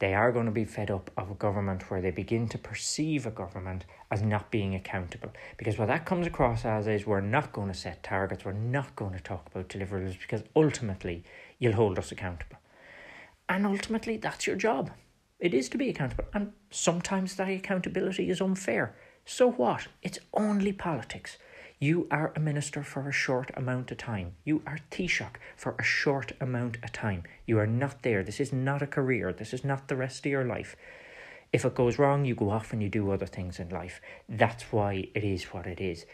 they are going to be fed up of a government where they begin to perceive a government as not being accountable. Because what that comes across as is we're not going to set targets, we're not going to talk about deliverables because ultimately you'll hold us accountable. And ultimately, that's your job. It is to be accountable. And sometimes that accountability is unfair. So what? It's only politics. You are a minister for a short amount of time. You are Taoiseach for a short amount of time. You are not there. This is not a career. This is not the rest of your life. If it goes wrong, you go off and you do other things in life. That's why it is what it is.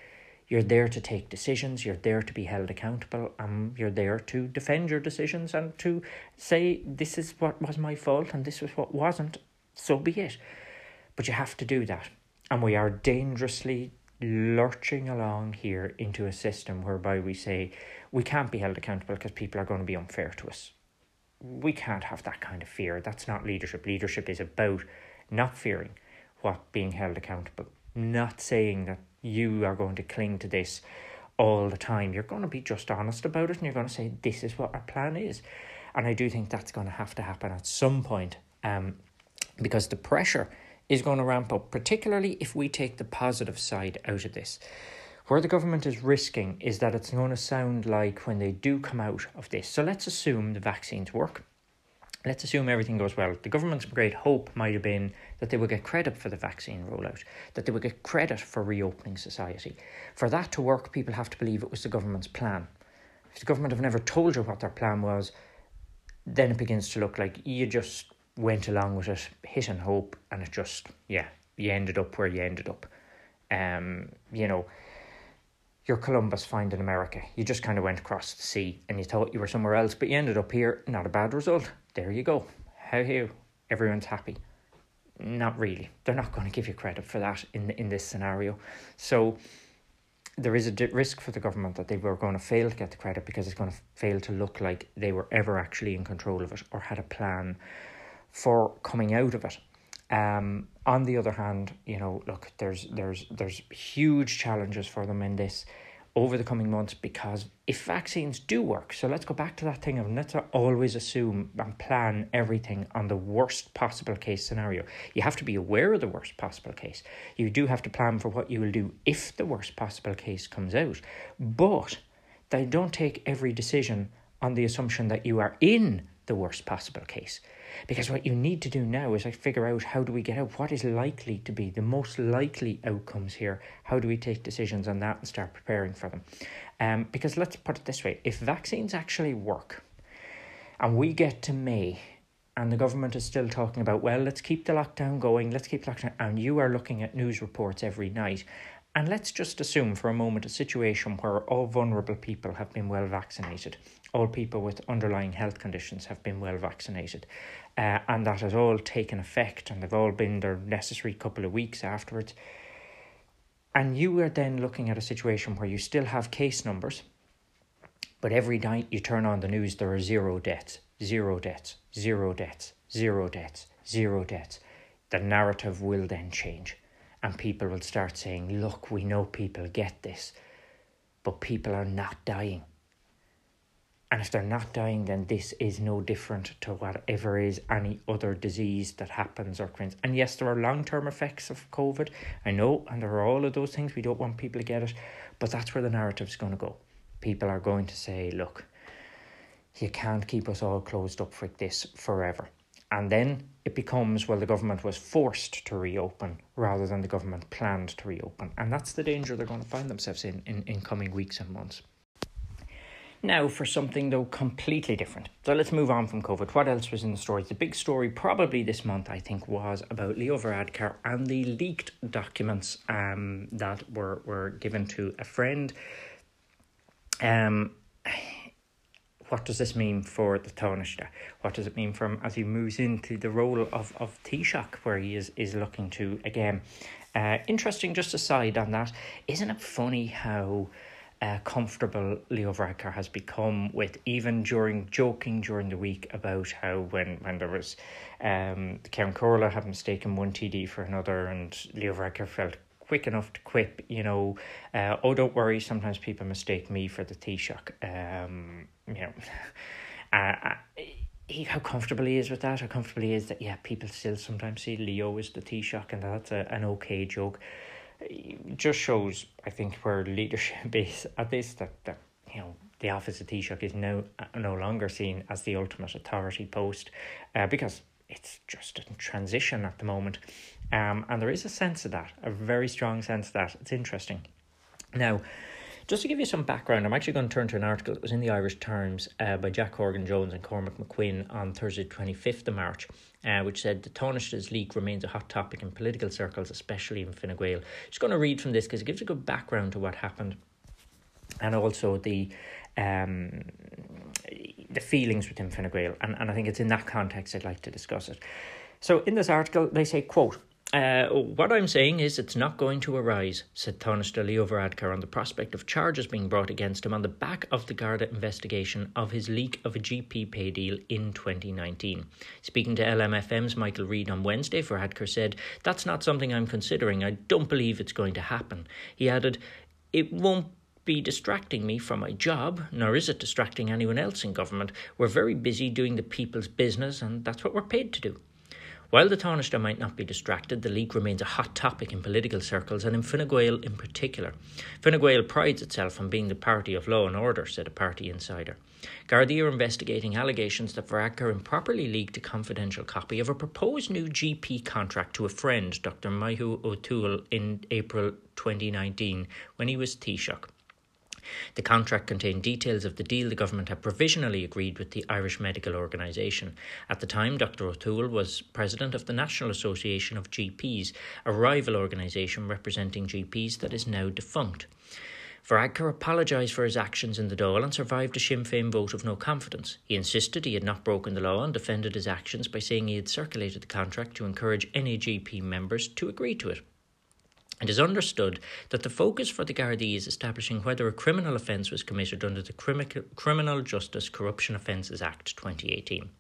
You're there to take decisions, you're there to be held accountable, and you're there to defend your decisions and to say, this is what was my fault and this was what wasn't, so be it. But you have to do that. And we are dangerously lurching along here into a system whereby we say we can't be held accountable because people are going to be unfair to us. We can't have that kind of fear. That's not leadership. Leadership is about not fearing what being held accountable, not saying that you are going to cling to this all the time. You're going to be just honest about it and you're going to say, this is what our plan is. And I do think that's going to have to happen at some point um, because the pressure is going to ramp up, particularly if we take the positive side out of this. Where the government is risking is that it's going to sound like when they do come out of this. So let's assume the vaccines work. Let's assume everything goes well. The government's great hope might have been that they would get credit for the vaccine rollout, that they would get credit for reopening society. For that to work, people have to believe it was the government's plan. If the government have never told you what their plan was, then it begins to look like you just went along with it, hit and hope, and it just, yeah, you ended up where you ended up. Um, you know, you're Columbus finding America. You just kind of went across the sea and you thought you were somewhere else, but you ended up here. Not a bad result. There you go. How you? Everyone's happy. Not really. They're not going to give you credit for that in in this scenario. So there is a risk for the government that they were going to fail to get the credit because it's going to fail to look like they were ever actually in control of it or had a plan for coming out of it. Um, on the other hand, you know, look, there's there's there's huge challenges for them in this over the coming months because if vaccines do work, so let's go back to that thing of let's always assume and plan everything on the worst possible case scenario. You have to be aware of the worst possible case. You do have to plan for what you will do if the worst possible case comes out. But they don't take every decision on the assumption that you are in the worst possible case. Because what you need to do now is like figure out how do we get out what is likely to be the most likely outcomes here. How do we take decisions on that and start preparing for them? Um, because let's put it this way: if vaccines actually work, and we get to May and the government is still talking about, well, let's keep the lockdown going, let's keep lockdown, and you are looking at news reports every night. And let's just assume for a moment a situation where all vulnerable people have been well vaccinated, all people with underlying health conditions have been well vaccinated, uh, and that has all taken effect and they've all been their necessary couple of weeks afterwards. And you are then looking at a situation where you still have case numbers, but every night you turn on the news, there are zero deaths, zero deaths, zero deaths, zero deaths, zero deaths. The narrative will then change, and people will start saying, Look, we know people get this, but people are not dying and if they're not dying, then this is no different to whatever is any other disease that happens or occurs. And yes, there are long term effects of COVID. I know, and there are all of those things. We don't want people to get it, but that's where the narrative is going to go. People are going to say, look, you can't keep us all closed up for this forever. And then it becomes, well, the government was forced to reopen rather than the government planned to reopen. And that's the danger they're going to find themselves in in, in coming weeks and months. Now, for something though completely different. So let's move on from COVID. What else was in the stories? The big story, probably this month, I think, was about Leo Varadkar and the leaked documents um, that were, were given to a friend. Um, what does this mean for the Taoiseach? What does it mean for him as he moves into the role of, of Taoiseach, where he is, is looking to again? Uh, interesting, just aside on that, isn't it funny how uh, comfortable Leo Varadkar has become with, even during joking during the week about how when, when there was um, Karen Corla had mistaken one TD for another, and Leo Varadkar felt quick enough to quip, you know, uh, oh, don't worry, sometimes people mistake me for the Taoiseach. Um, you know, uh, uh, he, how comfortable he is with that, how comfortable he is that, yeah, people still sometimes see Leo as the Taoiseach, and that's a, an okay joke just shows, I think, where leadership is at this that, that you know the office of Taoiseach is now uh, no longer seen as the ultimate authority post uh, because it's just in transition at the moment. Um, and there is a sense of that, a very strong sense of that. It's interesting. Now, just to give you some background, I'm actually going to turn to an article that was in the Irish Times uh, by Jack Horgan Jones and Cormac McQuinn on Thursday, 25th of March, uh, which said the Taoiseach's leak remains a hot topic in political circles, especially in Fine Gael. Just going to read from this because it gives a good background to what happened and also the um, the feelings within Fine Gael. And, and I think it's in that context I'd like to discuss it. So in this article, they say, quote, Uh, what I'm saying is it's not going to arise, said Taoiseach Leo Varadkar on the prospect of charges being brought against him on the back of the Garda investigation of his leak of a GP pay deal in 2019. Speaking to LMFM's Michael Reade on Wednesday, Varadkar said, That's not something I'm considering. I don't believe it's going to happen. He added, It won't be distracting me from my job, nor is it distracting anyone else in government. We're very busy doing the people's business, and that's what we're paid to do. While the Taoiseach might not be distracted, the leak remains a hot topic in political circles and in Fine Gael in particular. Fine Gael prides itself on being the party of law and order, said a party insider. Gardaí are investigating allegations that Varadkar improperly leaked a confidential copy of a proposed new GP contract to a friend, Dr. Maitiú O'Toole, in April 2019 when he was Taoiseach. The contract contained details of the deal the government had provisionally agreed with the Irish Medical Organisation. At the time, Dr. O'Toole was president of the National Association of GPs, a rival organisation representing GPs that is now defunct. Varadkar apologised for his actions in the Dáil and survived a Sinn Féin vote of no confidence. He insisted he had not broken the law and defended his actions by saying he had circulated the contract to encourage any GP members to agree to it. It is understood that the focus for the Gardaí is establishing whether a criminal offence was committed under the Criminal Justice Corruption Offences Act 2018.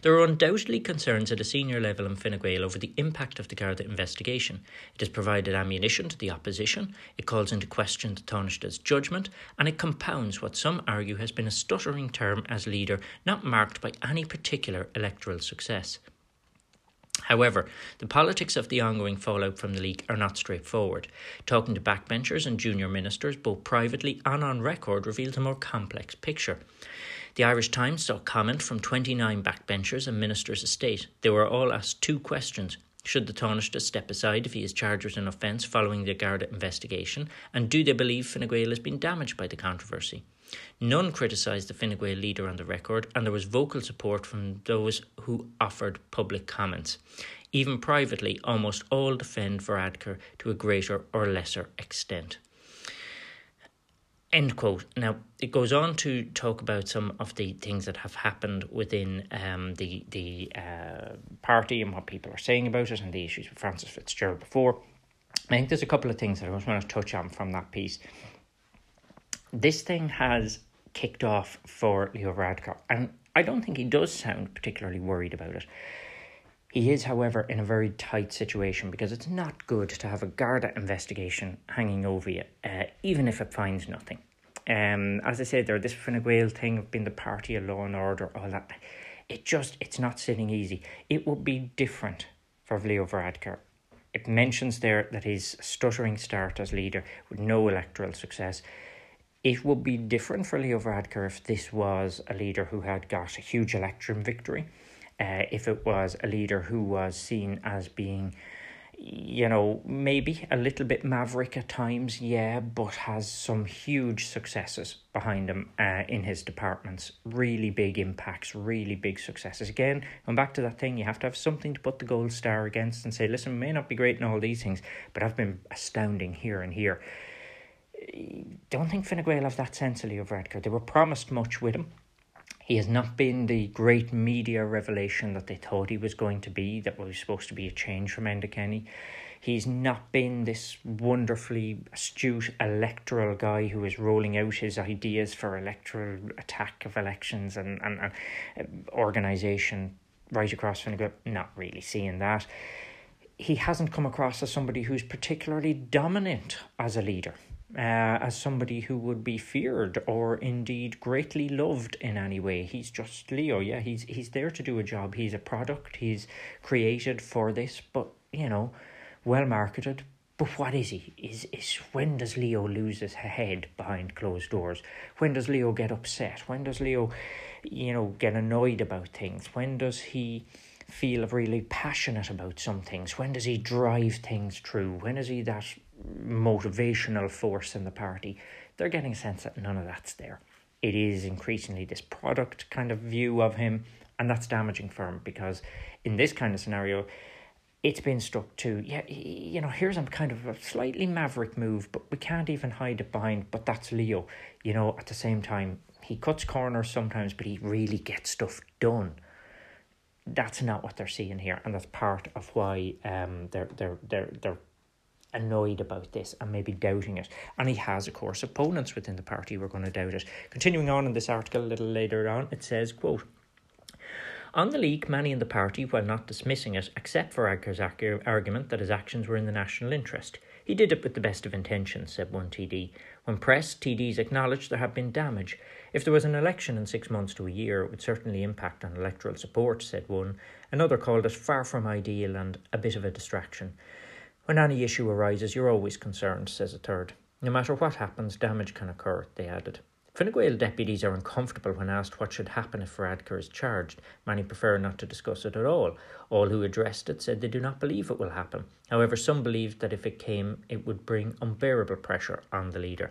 There are undoubtedly concerns at a senior level in Fine Gael over the impact of the Garda investigation. It has provided ammunition to the opposition, it calls into question the Taoiseach's judgment, and it compounds what some argue has been a stuttering term as leader not marked by any particular electoral success. However, the politics of the ongoing fallout from the leak are not straightforward. Talking to backbenchers and junior ministers, both privately and on record, reveals a more complex picture. The Irish Times saw comment from 29 backbenchers and ministers' estate. They were all asked two questions. Should the Taoiseach step aside if he is charged with an offence following the Garda investigation? And do they believe Fine Gael has been damaged by the controversy? None criticised the Fine Gael leader on the record, and there was vocal support from those who offered public comments. Even privately, almost all defend Varadkar to a greater or lesser extent. End quote. Now it goes on to talk about some of the things that have happened within um, the the uh, party and what people are saying about it, and the issues with Frances Fitzgerald before. I think there's a couple of things that I just want to touch on from that piece this thing has kicked off for Leo Varadkar, and I don't think he does sound particularly worried about it. He is, however, in a very tight situation because it's not good to have a Garda investigation hanging over you, uh, even if it finds nothing. Um, as I said, there this Fine Gael thing of being the party of law and order, all that. It just it's not sitting easy. It would be different for Leo Varadkar. It mentions there that his stuttering start as leader with no electoral success it would be different for Leo Varadkar if this was a leader who had got a huge election victory. Uh, if it was a leader who was seen as being, you know, maybe a little bit maverick at times, yeah, but has some huge successes behind him uh, in his departments. Really big impacts, really big successes. Again, going back to that thing, you have to have something to put the gold star against and say, listen, may not be great in all these things, but I've been astounding here and here don't think Fine Gael have that sense of Leo Varadkar. They were promised much with him. He has not been the great media revelation that they thought he was going to be, that was supposed to be a change from Enda Kenny. He's not been this wonderfully astute electoral guy who is rolling out his ideas for electoral attack of elections and, and, and uh, organisation right across Fine. Not really seeing that. He hasn't come across as somebody who's particularly dominant as a leader uh, as somebody who would be feared or indeed greatly loved in any way. He's just Leo, yeah. He's he's there to do a job. He's a product. He's created for this, but you know, well marketed. But what is he? Is is when does Leo lose his head behind closed doors? When does Leo get upset? When does Leo, you know, get annoyed about things? When does he feel really passionate about some things? When does he drive things through? When is he that motivational force in the party? They're getting a sense that none of that's there. It is increasingly this product kind of view of him, and that's damaging for him because in this kind of scenario, it's been stuck to, yeah, you know, here's a kind of a slightly maverick move, but we can't even hide it behind, but that's Leo. You know, at the same time, he cuts corners sometimes, but he really gets stuff done that's not what they're seeing here, and that's part of why um they're they're they're they're annoyed about this and maybe doubting it. And he has, of course, opponents within the party who are going to doubt it. Continuing on in this article a little later on, it says, quote, on the leak, many in the party, while not dismissing it, accept Varadkar's argument that his actions were in the national interest. He did it with the best of intentions, said one TD. When pressed, TDs acknowledged there had been damage. If there was an election in six months to a year, it would certainly impact on electoral support, said one. Another called it far from ideal and a bit of a distraction. When any issue arises, you're always concerned, says a third. No matter what happens, damage can occur, they added. Fine Gael deputies are uncomfortable when asked what should happen if Varadkar is charged. Many prefer not to discuss it at all. All who addressed it said they do not believe it will happen. However, some believed that if it came, it would bring unbearable pressure on the leader.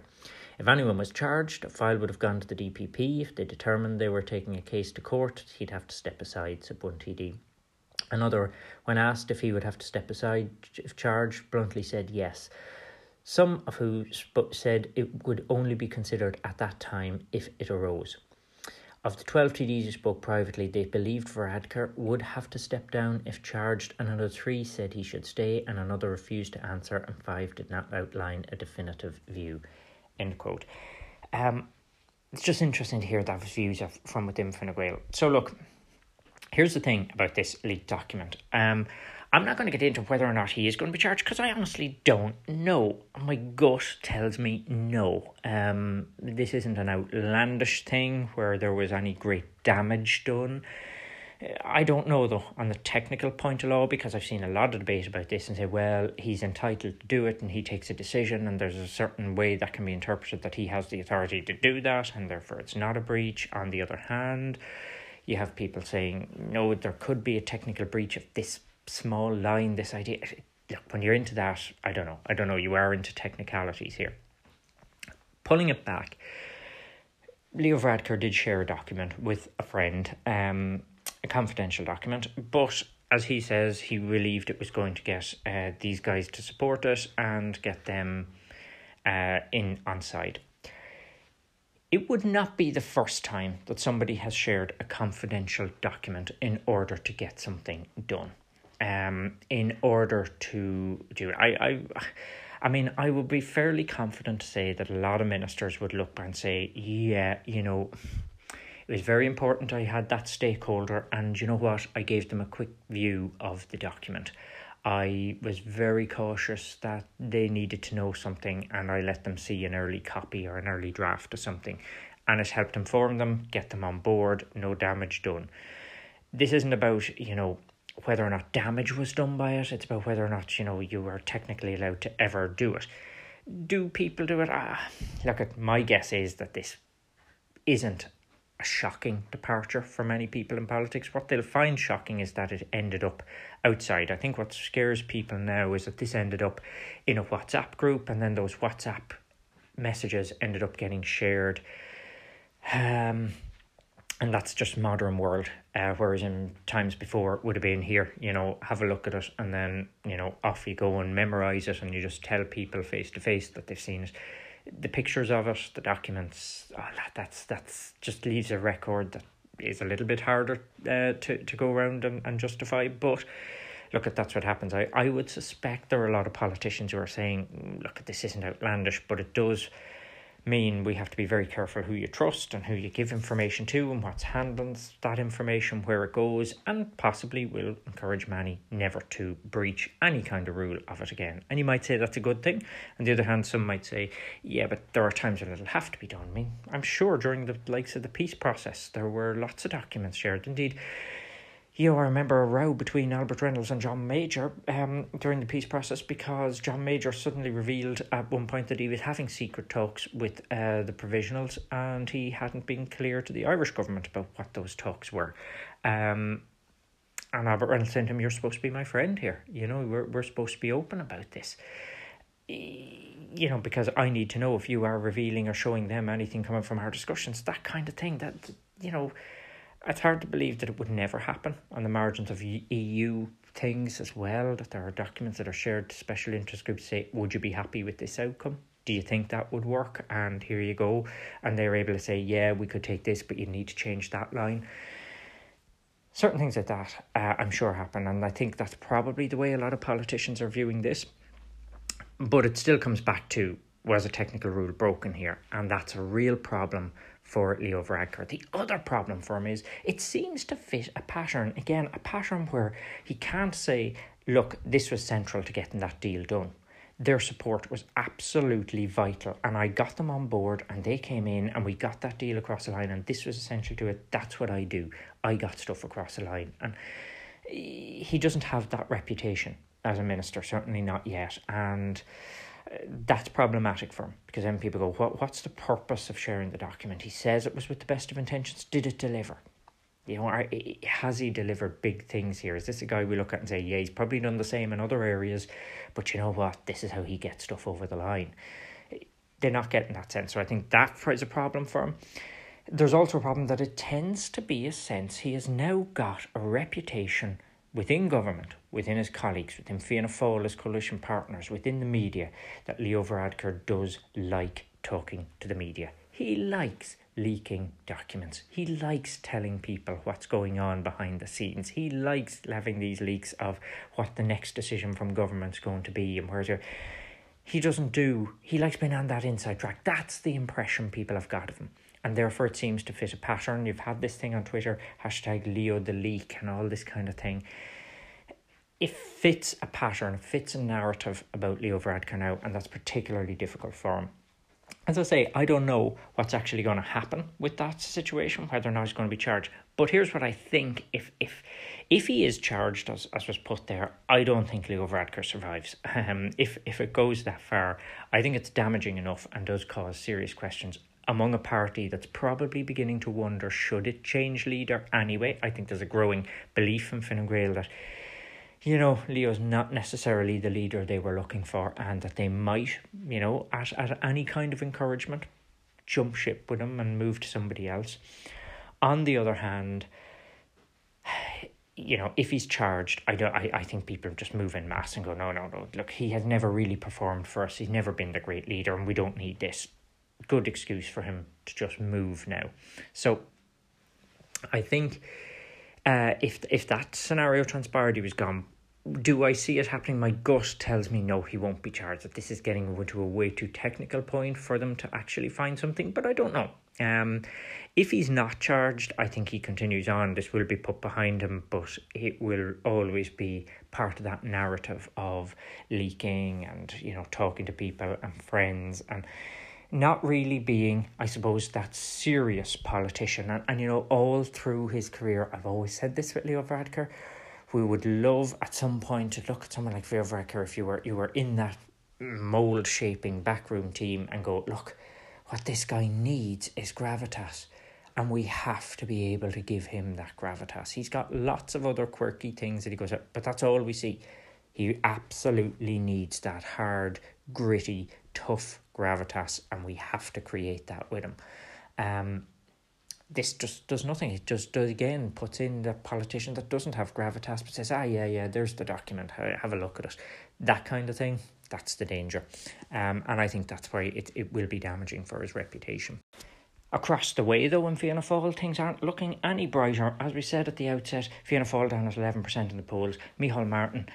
If anyone was charged, a file would have gone to the DPP. If they determined they were taking a case to court, he'd have to step aside, said one TD. Another, when asked if he would have to step aside if charged, bluntly said yes. Some of who said it would only be considered at that time if it arose. Of the 12 TDs who spoke privately, they believed Varadkar would have to step down if charged, and another three said he should stay, and another refused to answer, and five did not outline a definitive view. End quote. Um, it's just interesting to hear that views from within Fine Gael. So, look, here's the thing about this leaked document. Um, I'm not going to get into whether or not he is going to be charged because I honestly don't know. My gut tells me no. Um, this isn't an outlandish thing where there was any great damage done. I don't know though on the technical point of law because I've seen a lot of debate about this and say, well, he's entitled to do it and he takes a decision and there's a certain way that can be interpreted that he has the authority to do that and therefore it's not a breach. On the other hand, you have people saying, no, there could be a technical breach of this small line, this idea. Look, when you're into that, I don't know. I don't know. You are into technicalities here. Pulling it back, Leo Varadkar did share a document with a friend, um, a confidential document, but as he says, he believed it was going to get uh, these guys to support it and get them uh, in on side it would not be the first time that somebody has shared a confidential document in order to get something done. Um, in order to do it, I, I, I mean, I would be fairly confident to say that a lot of ministers would look and say, "Yeah, you know, it was very important. I had that stakeholder, and you know what? I gave them a quick view of the document." I was very cautious that they needed to know something and I let them see an early copy or an early draft of something and it helped inform them, get them on board, no damage done. This isn't about, you know, whether or not damage was done by it, it's about whether or not, you know, you were technically allowed to ever do it. Do people do it? Ah, look, at my guess is that this isn't a shocking departure for many people in politics. What they'll find shocking is that it ended up outside. I think what scares people now is that this ended up in a WhatsApp group and then those WhatsApp messages ended up getting shared. Um, and that's just modern world. Uh, whereas in times before it would have been here, you know, have a look at it and then, you know, off you go and memorize it and you just tell people face to face that they've seen it the pictures of it, the documents, oh, that's that's just leaves a record that is a little bit harder uh, to, to go around and, and justify. But look, at that's what happens. I, I would suspect there are a lot of politicians who are saying, mm, look, this isn't outlandish, but it does mean we have to be very careful who you trust and who you give information to and what's handles that information, where it goes, and possibly will encourage many never to breach any kind of rule of it again. And you might say that's a good thing. On the other hand, some might say, yeah, but there are times when it'll have to be done. I mean, I'm sure during the likes of the peace process, there were lots of documents shared. Indeed, you know, I remember a row between Albert Reynolds and John Major um, during the peace process because John Major suddenly revealed at one point that he was having secret talks with uh, the provisionals and he hadn't been clear to the Irish government about what those talks were. Um, and Albert Reynolds said to him, You're supposed to be my friend here. You know, we're, we're supposed to be open about this. You know, because I need to know if you are revealing or showing them anything coming from our discussions, that kind of thing. That, you know, it's hard to believe that it would never happen on the margins of EU things as well, that there are documents that are shared to special interest groups say, Would you be happy with this outcome? Do you think that would work? And here you go. And they're able to say, Yeah, we could take this, but you need to change that line. certain things like that, uh, I'm sure happen, and I think that's probably the way a lot of politicians are viewing this. But it still comes back to was a technical rule broken here, and that's a real problem for Leo Varadkar. The other problem for him is it seems to fit a pattern again, a pattern where he can't say, "Look, this was central to getting that deal done." their support was absolutely vital. And I got them on board and they came in and we got that deal across the line. And this was essential to it. That's what I do. I got stuff across the line. And he doesn't have that reputation as a minister, certainly not yet. And that's problematic for him because then people go, what, What's the purpose of sharing the document? He says it was with the best of intentions. Did it deliver? You know, are, has he delivered big things here? Is this a guy we look at and say, yeah, he's probably done the same in other areas, but you know what? This is how he gets stuff over the line. They're not getting that sense. So I think that is a problem for him. There's also a problem that it tends to be a sense he has now got a reputation within government, within his colleagues, within Fianna Fáil, his coalition partners, within the media, that Leo Varadkar does like talking to the media. He likes leaking documents. He likes telling people what's going on behind the scenes. He likes having these leaks of what the next decision from government's going to be and where's your he doesn't do he likes being on that inside track. That's the impression people have got of him. And therefore it seems to fit a pattern. You've had this thing on Twitter, hashtag Leo the leak and all this kind of thing. It fits a pattern, it fits a narrative about Leo Varadkar now, and that's particularly difficult for him as I say, I don't know what's actually going to happen with that situation, whether or not he's going to be charged. But here's what I think: if if if he is charged, as as was put there, I don't think Leo Varadkar survives. Um, if if it goes that far, I think it's damaging enough and does cause serious questions among a party that's probably beginning to wonder should it change leader anyway. I think there's a growing belief in Fine Gael that you know, Leo's not necessarily the leader they were looking for, and that they might, you know, at, at any kind of encouragement, jump ship with him and move to somebody else. On the other hand, you know, if he's charged, I don't. I, I think people just move in mass and go, no, no, no. Look, he has never really performed for us. He's never been the great leader, and we don't need this. Good excuse for him to just move now. So, I think uh, if if that scenario transpired, he was gone. Do I see it happening? My gut tells me no, he won't be charged. That this is getting to a way too technical point for them to actually find something, but I don't know. Um, if he's not charged, I think he continues on. This will be put behind him, but it will always be part of that narrative of leaking and you know talking to people and friends and not really being, I suppose, that serious politician. And, and you know, all through his career, I've always said this with Leo Varadkar, we would love at some point to look at someone like Leo Varadkar if you were you were in that mold shaping backroom team and go, look, what this guy needs is gravitas. And we have to be able to give him that gravitas. He's got lots of other quirky things that he goes, but that's all we see. He absolutely needs that hard, gritty, tough gravitas, and we have to create that with him. Um, this just does nothing. It just does again puts in the politician that doesn't have gravitas, but says, "Ah, yeah, yeah, there's the document. Have a look at it." That kind of thing. That's the danger, um, and I think that's why it it will be damaging for his reputation. Across the way, though, in Fianna Fáil, things aren't looking any brighter. As we said at the outset, Fianna Fáil down at 11% in the polls. Micheál Martin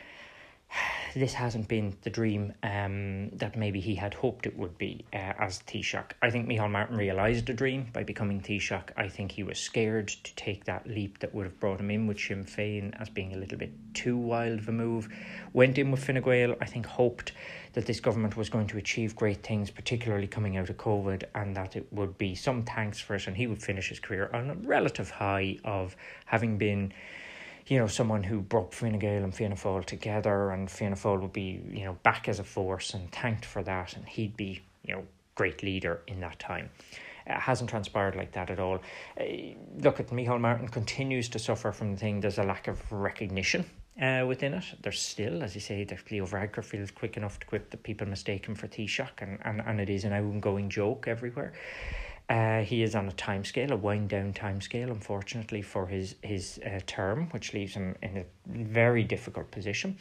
this hasn't been the dream um, that maybe he had hoped it would be uh, as Taoiseach. I think Micheál Martin realised the dream by becoming Taoiseach. I think he was scared to take that leap that would have brought him in with Sinn Féin as being a little bit too wild of a move. Went in with Fine Gael, I think hoped that this government was going to achieve great things, particularly coming out of COVID, and that it would be some thanks for it, and he would finish his career on a relative high of having been you know, someone who brought Fine Gael and Fianna Fáil together, and Fianna Fáil would be, you know, back as a force and thanked for that, and he'd be, you know, great leader in that time. It hasn't transpired like that at all. Uh, look at Micheál Martin continues to suffer from the thing. There's a lack of recognition uh, within it. There's still, as you say, that Leo Varadkar feels quick enough to quip that people mistake him for Taoiseach, and, and, and it is an ongoing joke everywhere. Uh, he is on a time scale, a wind down time scale, unfortunately, for his his uh, term, which leaves him in a very difficult position.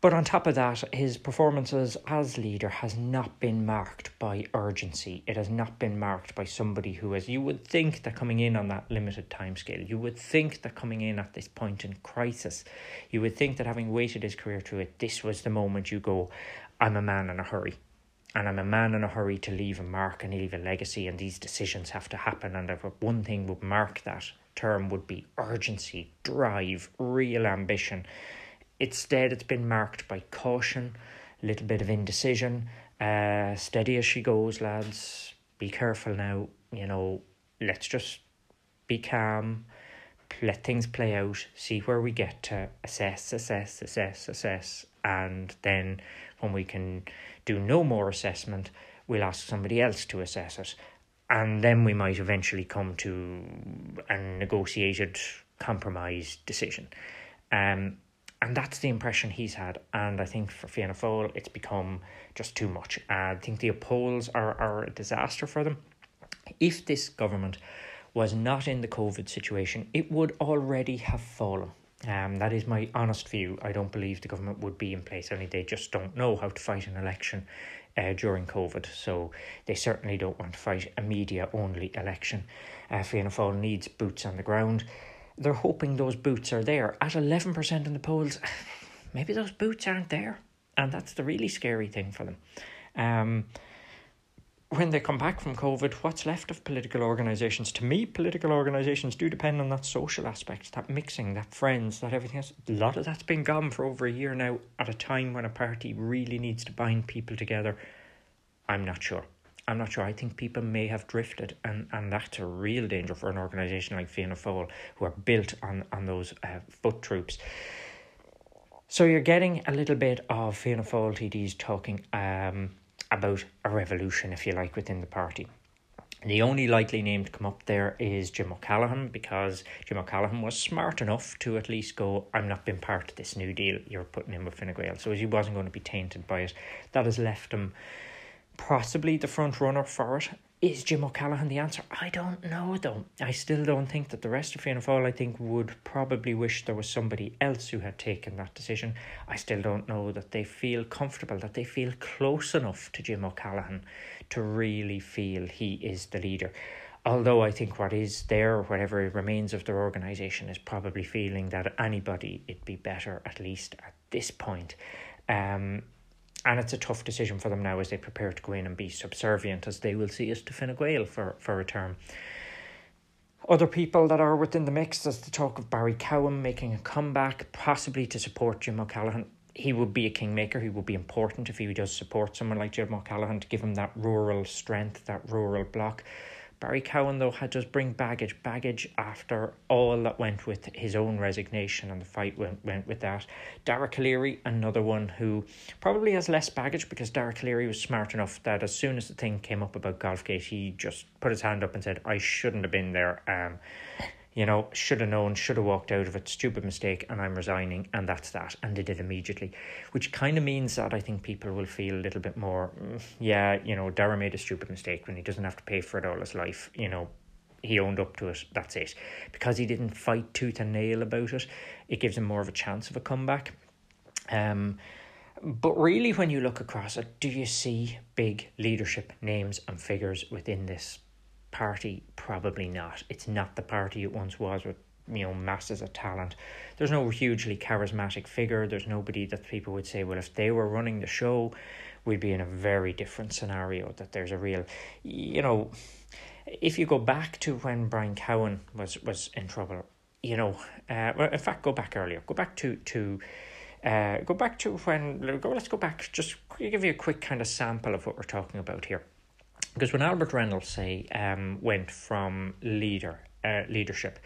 But on top of that, his performances as leader has not been marked by urgency. It has not been marked by somebody who has, you would think that coming in on that limited time scale, you would think that coming in at this point in crisis, you would think that having waited his career through it, this was the moment you go, I'm a man in a hurry. And I'm a man in a hurry to leave a mark and leave a legacy, and these decisions have to happen. And if one thing would mark that term would be urgency, drive, real ambition Instead, it's been marked by caution, a little bit of indecision. Uh, steady as she goes, lads. Be careful now. You know, let's just be calm, let things play out, see where we get to, assess, assess, assess, assess, and then when we can do no more assessment, we'll ask somebody else to assess it. And then we might eventually come to a negotiated compromise decision. Um, and that's the impression he's had. And I think for Fianna Fáil, it's become just too much. I think the polls are, are a disaster for them. If this government was not in the COVID situation, it would already have fallen. Um, that is my honest view. I don't believe the government would be in place. Only they just don't know how to fight an election uh, during COVID. So they certainly don't want to fight a media only election. Uh, Fianna Fáil needs boots on the ground they're hoping those boots are there. At 11% in the polls, maybe those boots aren't there. And that's the really scary thing for them. Um, when they come back from COVID, what's left of political organisations? To me, political organisations do depend on that social aspect, that mixing, that friends, that everything else. A lot of that's been gone for over a year now at a time when a party really needs to bind people together. I'm not sure. I'm not sure. I think people may have drifted, and, and that's a real danger for an organisation like Fianna Fáil, who are built on, on those uh, foot troops. So you're getting a little bit of Fianna Fáil TDs talking um, about a revolution, if you like, within the party. The only likely name to come up there is Jim O'Callaghan because Jim O'Callaghan was smart enough to at least go, I'm not being part of this new deal you're putting in with Fine Gael. So he wasn't going to be tainted by it. That has left him possibly the front runner for it. Is Jim O'Callaghan the answer? I don't know though. I still don't think that the rest of Fianna Fáil, I think, would probably wish there was somebody else who had taken that decision. I still don't know that they feel comfortable, that they feel close enough to Jim O'Callaghan to really feel he is the leader. Although I think what is there, whatever remains of their organisation, is probably feeling that anybody, it'd be better, at least at this point. Um, and it's a tough decision for them now as they prepare to go in and be subservient as they will see us to Fine Gael for, for a term. Other people that are within the mix, there's the talk of Barry Cowen making a comeback, possibly to support Jim O'Callaghan. He would be a kingmaker. He would be important if he does support someone like Jim O'Callaghan to give him that rural strength, that rural block. Barry Cowen, though, had just bring baggage, baggage after all that went with his own resignation and the fight went, went with that. Dara Calleary, another one who probably has less baggage because Dara Calleary was smart enough that as soon as the thing came up about Golfgate, he just put his hand up and said, I shouldn't have been there. Um, you know, should have known, should have walked out of it, stupid mistake, and I'm resigning, and that's that. And they did immediately, which kind of means that I think people will feel a little bit more, mm, yeah, you know, Dara made a stupid mistake when he doesn't have to pay for it all his life, you know, he owned up to it, that's it. Because he didn't fight tooth and nail about it, it gives him more of a chance of a comeback. Um, but really, when you look across it, do you see big leadership names and figures within this party? Probably not. It's not the party it once was with you know masses of talent. There's no hugely charismatic figure. There's nobody that people would say, well, if they were running the show, we'd be in a very different scenario. That there's a real, you know, if you go back to when Brian Cowen was was in trouble, you know, uh, well, in fact, go back earlier. Go back to to. Uh, go back to when go. Let's go back. Just give you a quick kind of sample of what we're talking about here. Because when Albert Reynolds, say, um, went from leader uh, leadership,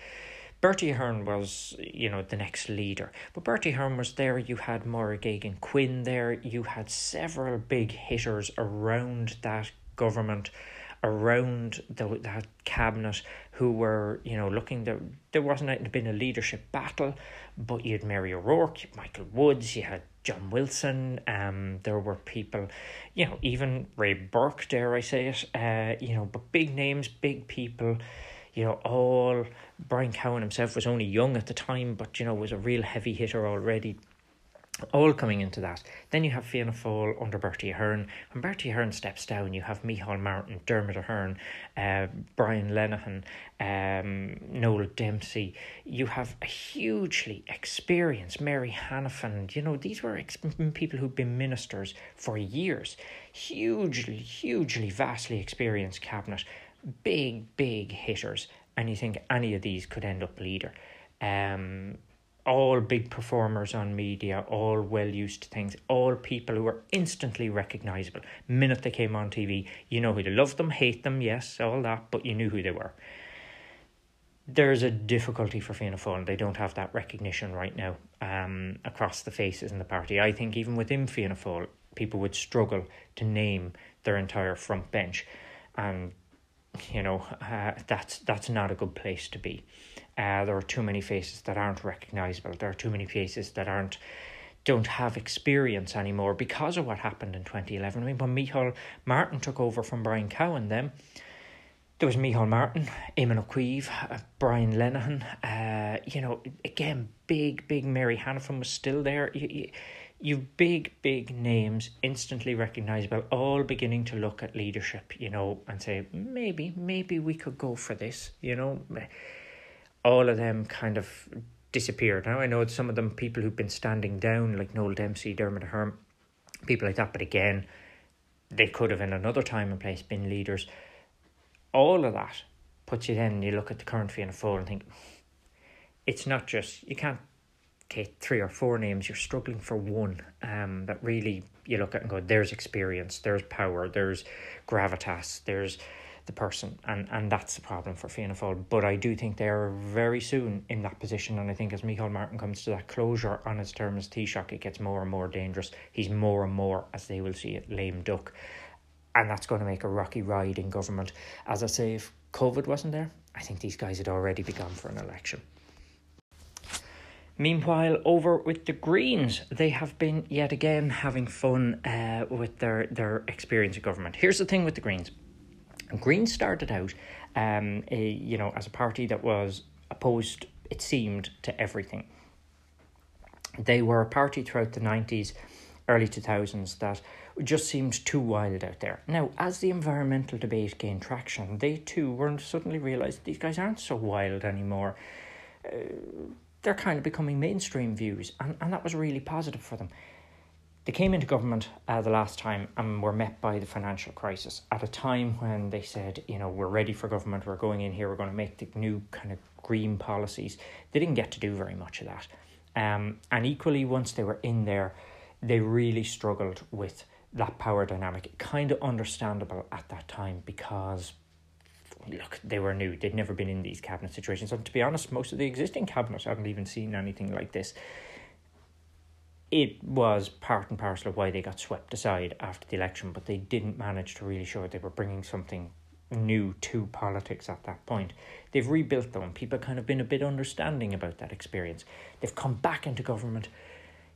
Bertie Ahern was, you know, the next leader. But Bertie Ahern was there. You had Geoghegan Quinn there. You had several big hitters around that government, around the, that cabinet, who were, you know, looking. There, there wasn't been a leadership battle, but you had Mary O'Rourke, Michael Woods, you had John Wilson. Um, there were people, you know, even Ray Burke, dare I say it, uh, you know, but big names, big people, you know, all Brian Cowen himself was only young at the time, but you know, was a real heavy hitter already. All coming into that. Then you have Fianna Fáil under Bertie Ahern. When Bertie Ahern steps down, you have Micheál Martin, Dermot Ahern, uh, Brian Lenihan, um, Noel Dempsey. You have a hugely experienced Mary Hanafin. You know, these were ex- people who've been ministers for years. Hugely, hugely, vastly experienced cabinet. Big, big hitters. And you think any of these could end up leader. Um, all big performers on media, all well used to things, all people who are instantly recognizable. Minute they came on TV, you know who they love them, hate them, yes, all that, but you knew who they were. There's a difficulty for Fianna Fáil. They don't have that recognition right now um, across the faces in the party. I think even within Fianna Fáil, people would struggle to name their entire front bench, and you know uh, that's that's not a good place to be. Uh, there are too many faces that aren't recognizable. There are too many faces that aren't don't have experience anymore because of what happened in 2011. I mean, when Micheál Martin took over from Brian Cowen, then there was Micheál Martin, Éamon Ó Cuív, uh, Brian Lenihan. Uh, you know, again, big, big Mary Hanafin was still there. You, you, you've big, big names, instantly recognizable, all beginning to look at leadership, you know, and say, maybe, maybe we could go for this, you know all of them kind of disappeared. Now I know some of them people who've been standing down, like Noel Dempsey, Dermot Ahern, people like that. But again, they could have in another time and place been leaders. All of that puts you then. You look at the current Fianna Fáil and think it's not just you can't take three or four names. You're struggling for one. Um, that really you look at and go. There's experience. There's power. There's gravitas. There's the person, and, and that's the problem for Fianna Fáil. But I do think they're very soon in that position, and I think as Micheál Martin comes to that closure on his term as Taoiseach, it gets more and more dangerous. He's more and more, as they will see it, lame duck, and that's going to make a rocky ride in government. As I say, if COVID wasn't there, I think these guys had already begun for an election. Meanwhile, over with the Greens, they have been yet again having fun uh, with their, their experience of government. Here's the thing with the Greens Green started out, um, a, you know, as a party that was opposed, it seemed, to everything. They were a party throughout the 90s, early 2000s that just seemed too wild out there. Now, as the environmental debate gained traction, they too were suddenly realised these guys aren't so wild anymore. Uh, they're kind of becoming mainstream views, and, and that was really positive for them. They came into government uh, the last time and were met by the financial crisis at a time when they said, you know, we're ready for government, we're going in here, we're going to make the new kind of green policies. They didn't get to do very much of that. Um, and equally, once they were in there, they really struggled with that power dynamic. Kind of understandable at that time because, look, they were new. They'd never been in these cabinet situations. And to be honest, most of the existing cabinets haven't even seen anything like this it was part and parcel of why they got swept aside after the election, but they didn't manage to really show they were bringing something new to politics at that point. They've rebuilt them. People kind of been a bit understanding about that experience. They've come back into government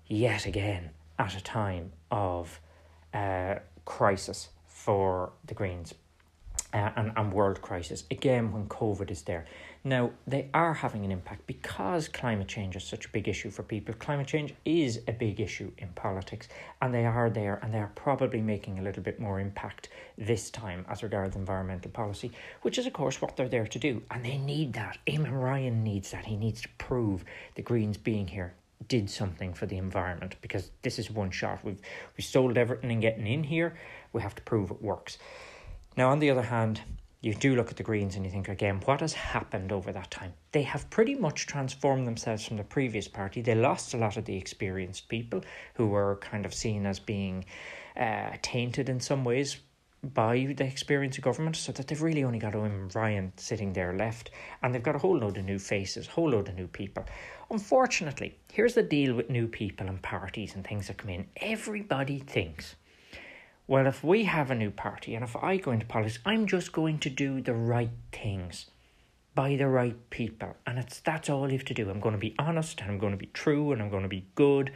yet again at a time of uh, crisis for the Greens uh, and, and world crisis. Again, when COVID is there. Now, they are having an impact because climate change is such a big issue for people. Climate change is a big issue in politics, and they are there, and they are probably making a little bit more impact this time as regards environmental policy, which is, of course, what they're there to do. And they need that. Eamon Ryan needs that. He needs to prove the Greens being here did something for the environment because this is one shot. We've we sold everything and getting in here. We have to prove it works. Now, on the other hand, you do look at the Greens and you think again, what has happened over that time? They have pretty much transformed themselves from the previous party. They lost a lot of the experienced people who were kind of seen as being uh, tainted in some ways by the experience of government, so that they've really only got Eamon Ryan sitting there left, and they've got a whole load of new faces, a whole load of new people. Unfortunately, here's the deal with new people and parties and things that come in. Everybody thinks well, if we have a new party and if I go into politics, I'm just going to do the right things by the right people. And it's that's all you have to do. I'm going to be honest and I'm going to be true and I'm going to be good.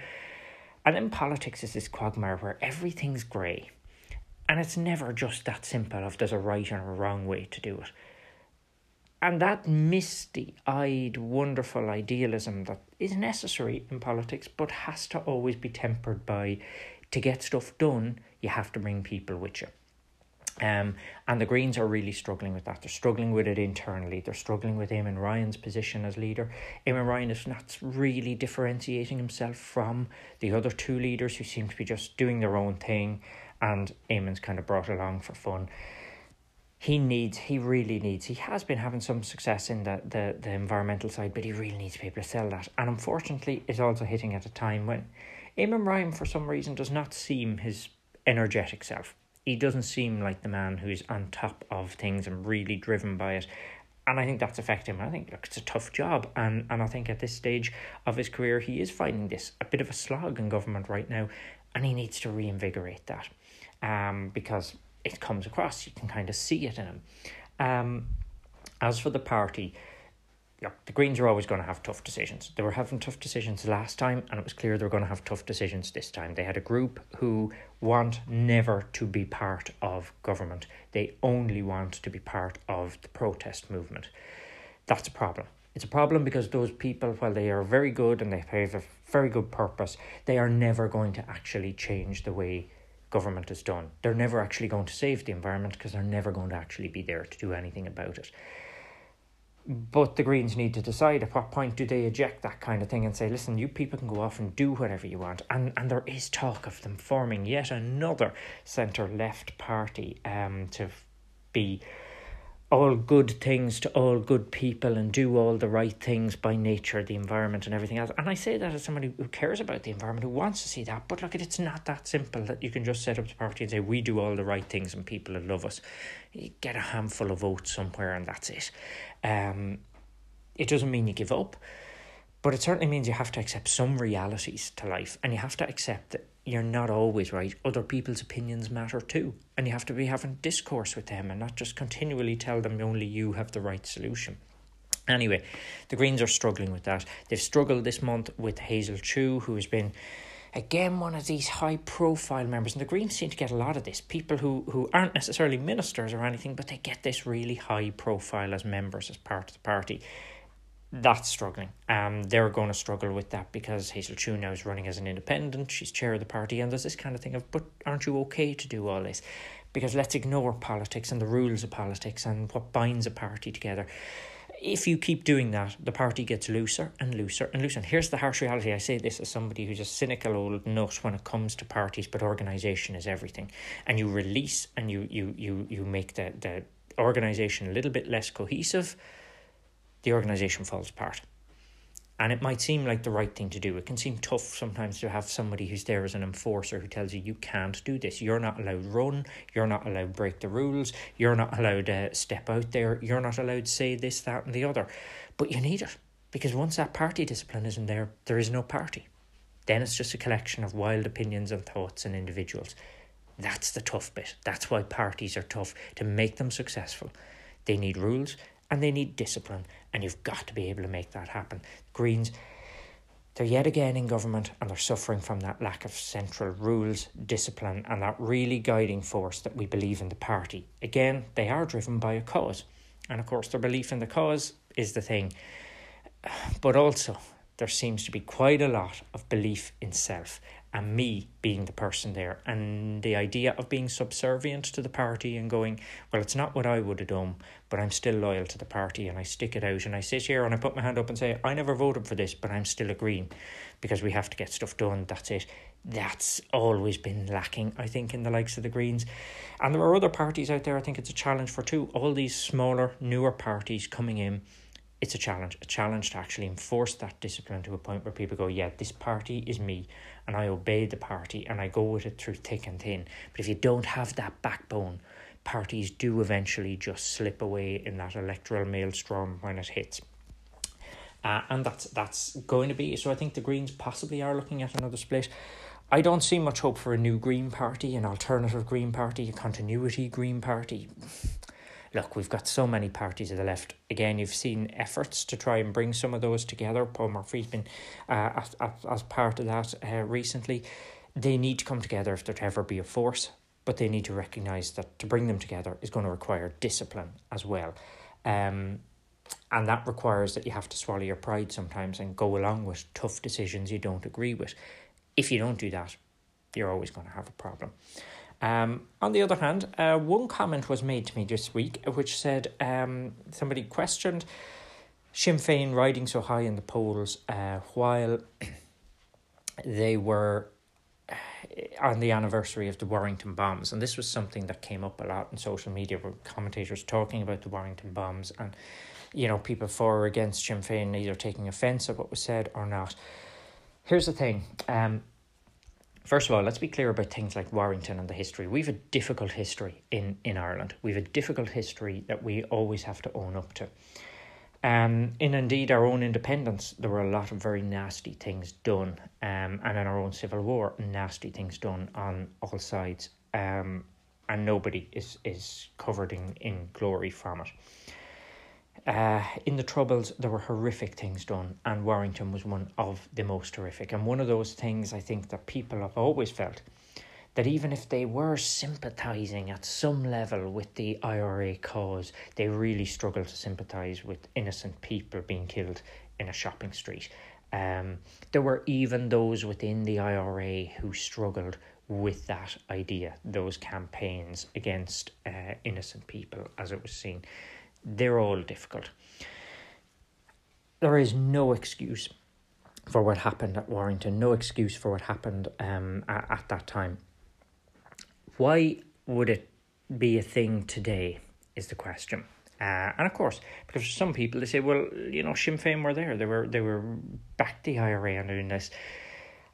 And in politics is this quagmire where everything's grey. And it's never just that simple of there's a right and a wrong way to do it. and that misty eyed, wonderful idealism that is necessary in politics but has to always be tempered by to get stuff done, you have to bring people with you. Um, and the Greens are really struggling with that. They're struggling with it internally. They're struggling with Eamon Ryan's position as leader. Eamon Ryan is not really differentiating himself from the other two leaders who seem to be just doing their own thing, and Eamon's kind of brought along for fun. He needs, he really needs, he has been having some success in the, the, the environmental side, but he really needs able to sell that. And unfortunately, it's also hitting at a time when Eamon Ryan, for some reason, does not seem his energetic self he doesn't seem like the man who's on top of things and really driven by it. And I think that's affecting him. I think look, it's a tough job, and and I think at this stage of his career, he is finding this a bit of a slog in government right now, and he needs to reinvigorate that, um, because it comes across. You can kind of see it in him. Um, as for the party, look, the Greens are always going to have tough decisions. They were having tough decisions last time, and it was clear they were going to have tough decisions this time. They had a group who want never to be part of government, they only want to be part of the protest movement. That's a problem. It's a problem because those people, while they are very good and they have a very good purpose, they are never going to actually change the way government is done. They're never actually going to save the environment because they're never going to actually be there to do anything about it. But the Greens need to decide at what point do they eject that kind of thing and say, listen, you people can go off and do whatever you want. And and there is talk of them forming yet another centre left party um to be all good things to all good people and do all the right things by nature, the environment, and everything else. And I say that as somebody who cares about the environment, who wants to see that. But look, it's not that simple that you can just set up the party and say, we do all the right things and people will love us. You get a handful of votes somewhere and that's it. Um, it doesn't mean you give up, but it certainly means you have to accept some realities to life and you have to accept that you're not always right. Other people's opinions matter too. And you have to be having discourse with them and not just continually tell them only you have the right solution. Anyway, the Greens are struggling with that. They've struggled this month with Hazel Chu, who has been again one of these high profile members and the greens seem to get a lot of this people who who aren't necessarily ministers or anything but they get this really high profile as members as part of the party that's struggling. Um, they're going to struggle with that because Hazel Chu now is running as an independent. She's chair of the party, and there's this kind of thing of, but aren't you okay to do all this? Because let's ignore politics and the rules of politics and what binds a party together. If you keep doing that, the party gets looser and looser and looser. And here's the harsh reality. I say this as somebody who's a cynical old nut when it comes to parties, but organisation is everything. And you release and you you you you make the the organisation a little bit less cohesive the organization falls apart. And it might seem like the right thing to do. It can seem tough sometimes to have somebody who's there as an enforcer who tells you you can't do this. You're not allowed run. You're not allowed break the rules. You're not allowed to uh, step out there. You're not allowed to say this, that, and the other. But you need it because once that party discipline isn't there, there is no party. Then it's just a collection of wild opinions and thoughts and individuals. That's the tough bit. That's why parties are tough. To make them successful, they need rules and they need discipline, and you've got to be able to make that happen. Greens, they're yet again in government and they're suffering from that lack of central rules, discipline, and that really guiding force that we believe in the party. Again, they are driven by a cause, and of course, their belief in the cause is the thing. But also, there seems to be quite a lot of belief in self and me being the person there. And the idea of being subservient to the party and going well it's not what i would have done but i'm still loyal to the party and i stick it out and i sit here and i put my hand up and say i never voted for this but i'm still a Green because we have to get stuff done that's it that's always been lacking i think in the likes of the greens. And there are other parties out there i think it's a challenge for too all these smaller newer parties coming in. It's a challenge, a challenge to actually enforce that discipline to a point where people go, yeah, this party is me, and I obey the party and I go with it through thick and thin. But if you don't have that backbone, parties do eventually just slip away in that electoral maelstrom when it hits. Uh, and that's that's going to be so. I think the Greens possibly are looking at another split. I don't see much hope for a new Green Party, an alternative Green Party, a continuity Green Party look, we've got so many parties of the left. Again, you've seen efforts to try and bring some of those together. Paul Murphy's been uh, as, as part of that uh, recently. They need to come together if there to ever be a force, but they need to recognise that to bring them together is going to require discipline as well. Um, And that requires that you have to swallow your pride sometimes and go along with tough decisions you don't agree with. If you don't do that, you're always going to have a problem. Um, on the other hand, uh, one comment was made to me this week which said um, somebody questioned Sinn Féin riding so high in the polls uh, while they were uh, on the anniversary of the Warrington bombs. And this was something that came up a lot in social media with commentators talking about the Warrington bombs and, you know, people for or against Sinn Féin either taking offence at what was said or not. Here's the thing. Um, First of all, let's be clear about things like Warrington and the history. We've a difficult history in, in Ireland. We've a difficult history that we always have to own up to. Um, in indeed our own independence, there were a lot of very nasty things done, um, and in our own civil war, nasty things done on all sides, um, and nobody is is covered in, in glory from it. Uh, in the Troubles, there were horrific things done, and Warrington was one of the most horrific. And one of those things I think that people have always felt that even if they were sympathising at some level with the IRA cause, they really struggle to sympathise with innocent people being killed in a shopping street. Um, there were even those within the IRA who struggled with that idea, those campaigns against uh, innocent people, as it was seen they're all difficult. There is no excuse for what happened at Warrington, no excuse for what happened um, at, at that time. Why would it be a thing today, is the question. Uh, and of course, because some people they say, well, you know, Sinn Féin were there. They were they were back the IRA and doing this.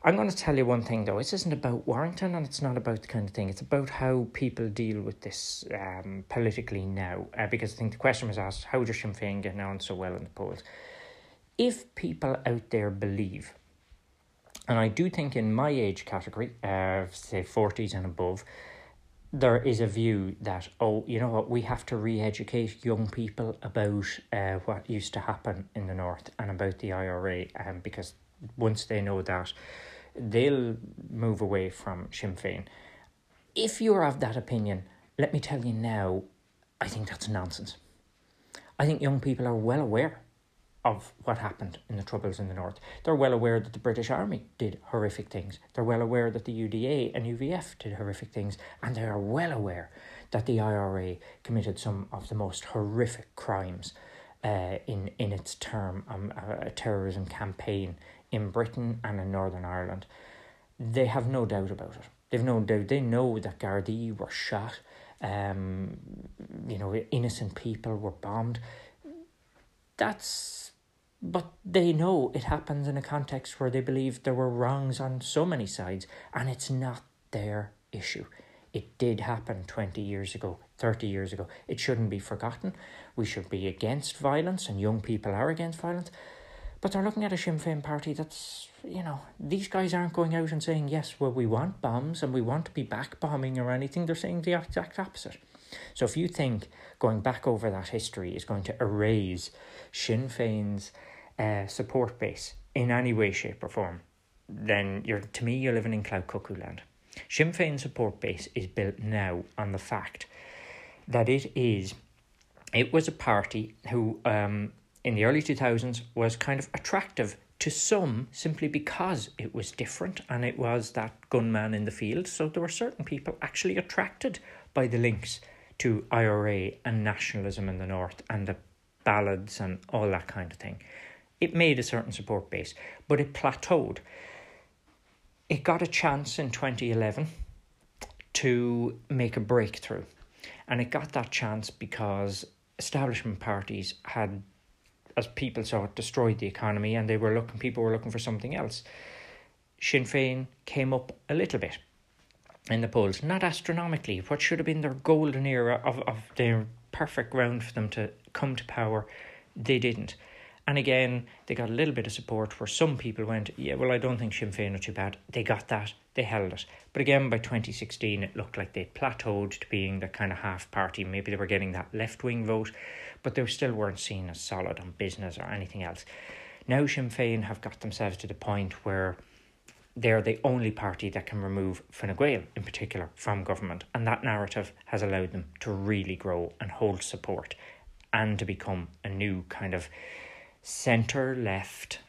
I'm going to tell you one thing though. This isn't about Warrington and it's not about the kind of thing. It's about how people deal with this um, politically now. Uh, because I think the question was asked how does Sinn Féin get on so well in the polls? If people out there believe, and I do think in my age category, uh, say 40s and above, there is a view that, oh, you know what, we have to re educate young people about uh, what used to happen in the North and about the IRA um, because once they know that, they'll move away from Sinn Féin. If you're of that opinion, let me tell you now, I think that's nonsense. I think young people are well aware of what happened in the Troubles in the North. They're well aware that the British Army did horrific things. They're well aware that the UDA and UVF did horrific things. And they are well aware that the IRA committed some of the most horrific crimes uh, in, in its term, um, a terrorism campaign in Britain and in Northern Ireland, they have no doubt about it. They've no doubt. They know that Gardaí were shot. Um, you know, innocent people were bombed. That's, but they know it happens in a context where they believe there were wrongs on so many sides, and it's not their issue. It did happen 20 years ago, 30 years ago. It shouldn't be forgotten. We should be against violence, and young people are against violence. But they're looking at a Sinn Féin party that's, you know, these guys aren't going out and saying, yes, well, we want bombs and we want to be back bombing or anything. They're saying the exact opposite. So if you think going back over that history is going to erase Sinn Féin's uh, support base in any way, shape, or form, then you're to me you're living in cloud cuckoo land. Sinn Féin's support base is built now on the fact that it is it was a party who um, in the early 2000s was kind of attractive to some simply because it was different and it was that gunman in the field. So there were certain people actually attracted by the links to IRA and nationalism in the North and the ballads and all that kind of thing. It made a certain support base, but it plateaued. It got a chance in 2011 to make a breakthrough. And it got that chance because establishment parties had as people saw it, destroyed the economy, and they were looking. People were looking for something else. Sinn Féin came up a little bit in the polls, not astronomically. What should have been their golden era of, of their perfect ground for them to come to power, they didn't. And again, they got a little bit of support where some people went, yeah, well, I don't think Sinn Féin are too bad. They got that, they held it. But again, by 2016, it looked like they plateaued to being the kind of half party. Maybe they were getting that left wing vote, but they still weren't seen as solid on business or anything else. Now Sinn Féin have got themselves to the point where they're the only party that can remove Fine Gael in particular from government, and that narrative has allowed them to really grow and hold support. and to become a new kind of centre left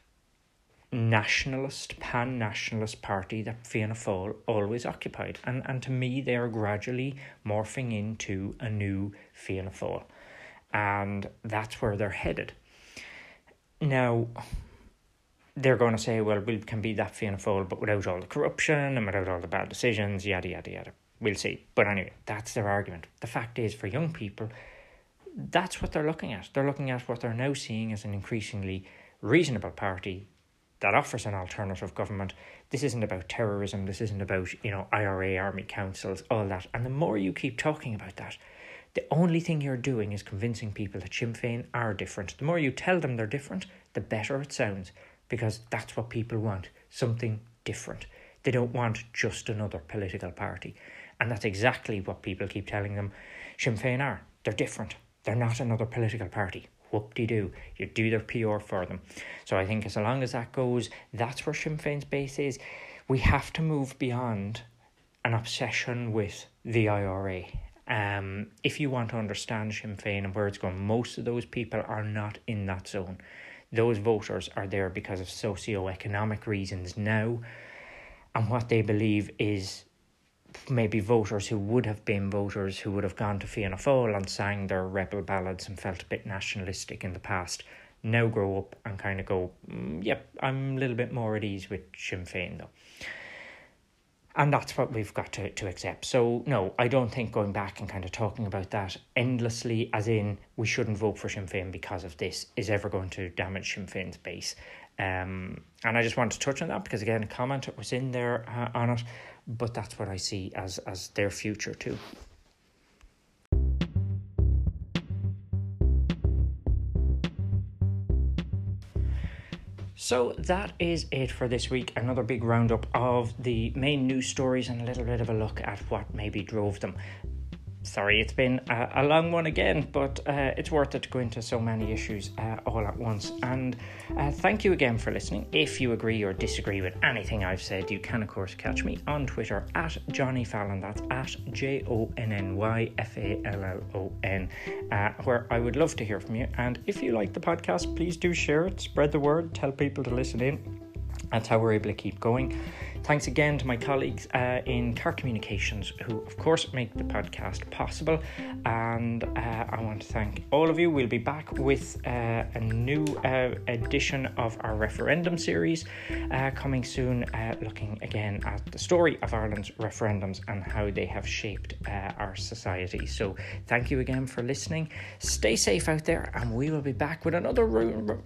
nationalist, pan nationalist party that Fianna Fáil always occupied. And, and to me, they are gradually morphing into a new Fianna Fáil. And that's where they're headed. Now, they're going to say, well, we can be that Fianna Fáil, but without all the corruption and without all the bad decisions, yada, yada, yada. We'll see. But anyway, that's their argument. The fact is, for young people, that's what they're looking at. They're looking at what they're now seeing as an increasingly reasonable party that offers an alternative government. This isn't about terrorism. This isn't about, you know, IRA, army councils, all that. And the more you keep talking about that, the only thing you're doing is convincing people that Sinn Féin are different. The more you tell them they're different, the better it sounds, because that's what people want something different. They don't want just another political party. And that's exactly what people keep telling them Sinn Féin are. They're different. They're not another political party. Whoop de doo. You do their PR for them. So I think as long as that goes, that's where Sinn Féin's base is. We have to move beyond an obsession with the IRA. Um, if you want to understand Sinn Féin and where it's going, most of those people are not in that zone. Those voters are there because of socio-economic reasons now, and what they believe is maybe voters who would have been voters who would have gone to Fianna Fáil and sang their rebel ballads and felt a bit nationalistic in the past now grow up and kind of go, mm, yep, I'm a little bit more at ease with Sinn Féin though. And that's what we've got to, to accept. So, no, I don't think going back and kind of talking about that endlessly, as in we shouldn't vote for Sinn Féin because of this, is ever going to damage Sinn Féin's base. Um, and I just want to touch on that because, again, a comment was in there uh, on it but that's what I see as as their future too. So that is it for this week. Another big roundup of the main news stories and a little bit of a look at what maybe drove them sorry, it's been a, a long one again, but uh, it's worth it to go into so many issues uh, all at once. And uh, thank you again for listening. If you agree or disagree with anything I've said, you can, of course, catch me on Twitter at Johnny Fallon. That's at J O N N Y F A L L O N, uh, where I would love to hear from you. And if you like the podcast, please do share it, spread the word, tell people to listen in. That's how we're able to keep going. Thanks again to my colleagues uh, in Carr Communications, who, of course, make the podcast possible. And uh, I want to thank all of you. We'll be back with uh, a new uh, edition of our referendum series uh, coming soon, uh, looking again at the story of Ireland's referendums and how they have shaped our society. So, thank you again for listening. Stay safe out there, and we will be back with another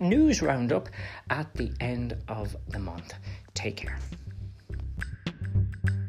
news roundup at the end of the month. Take care. Thank you.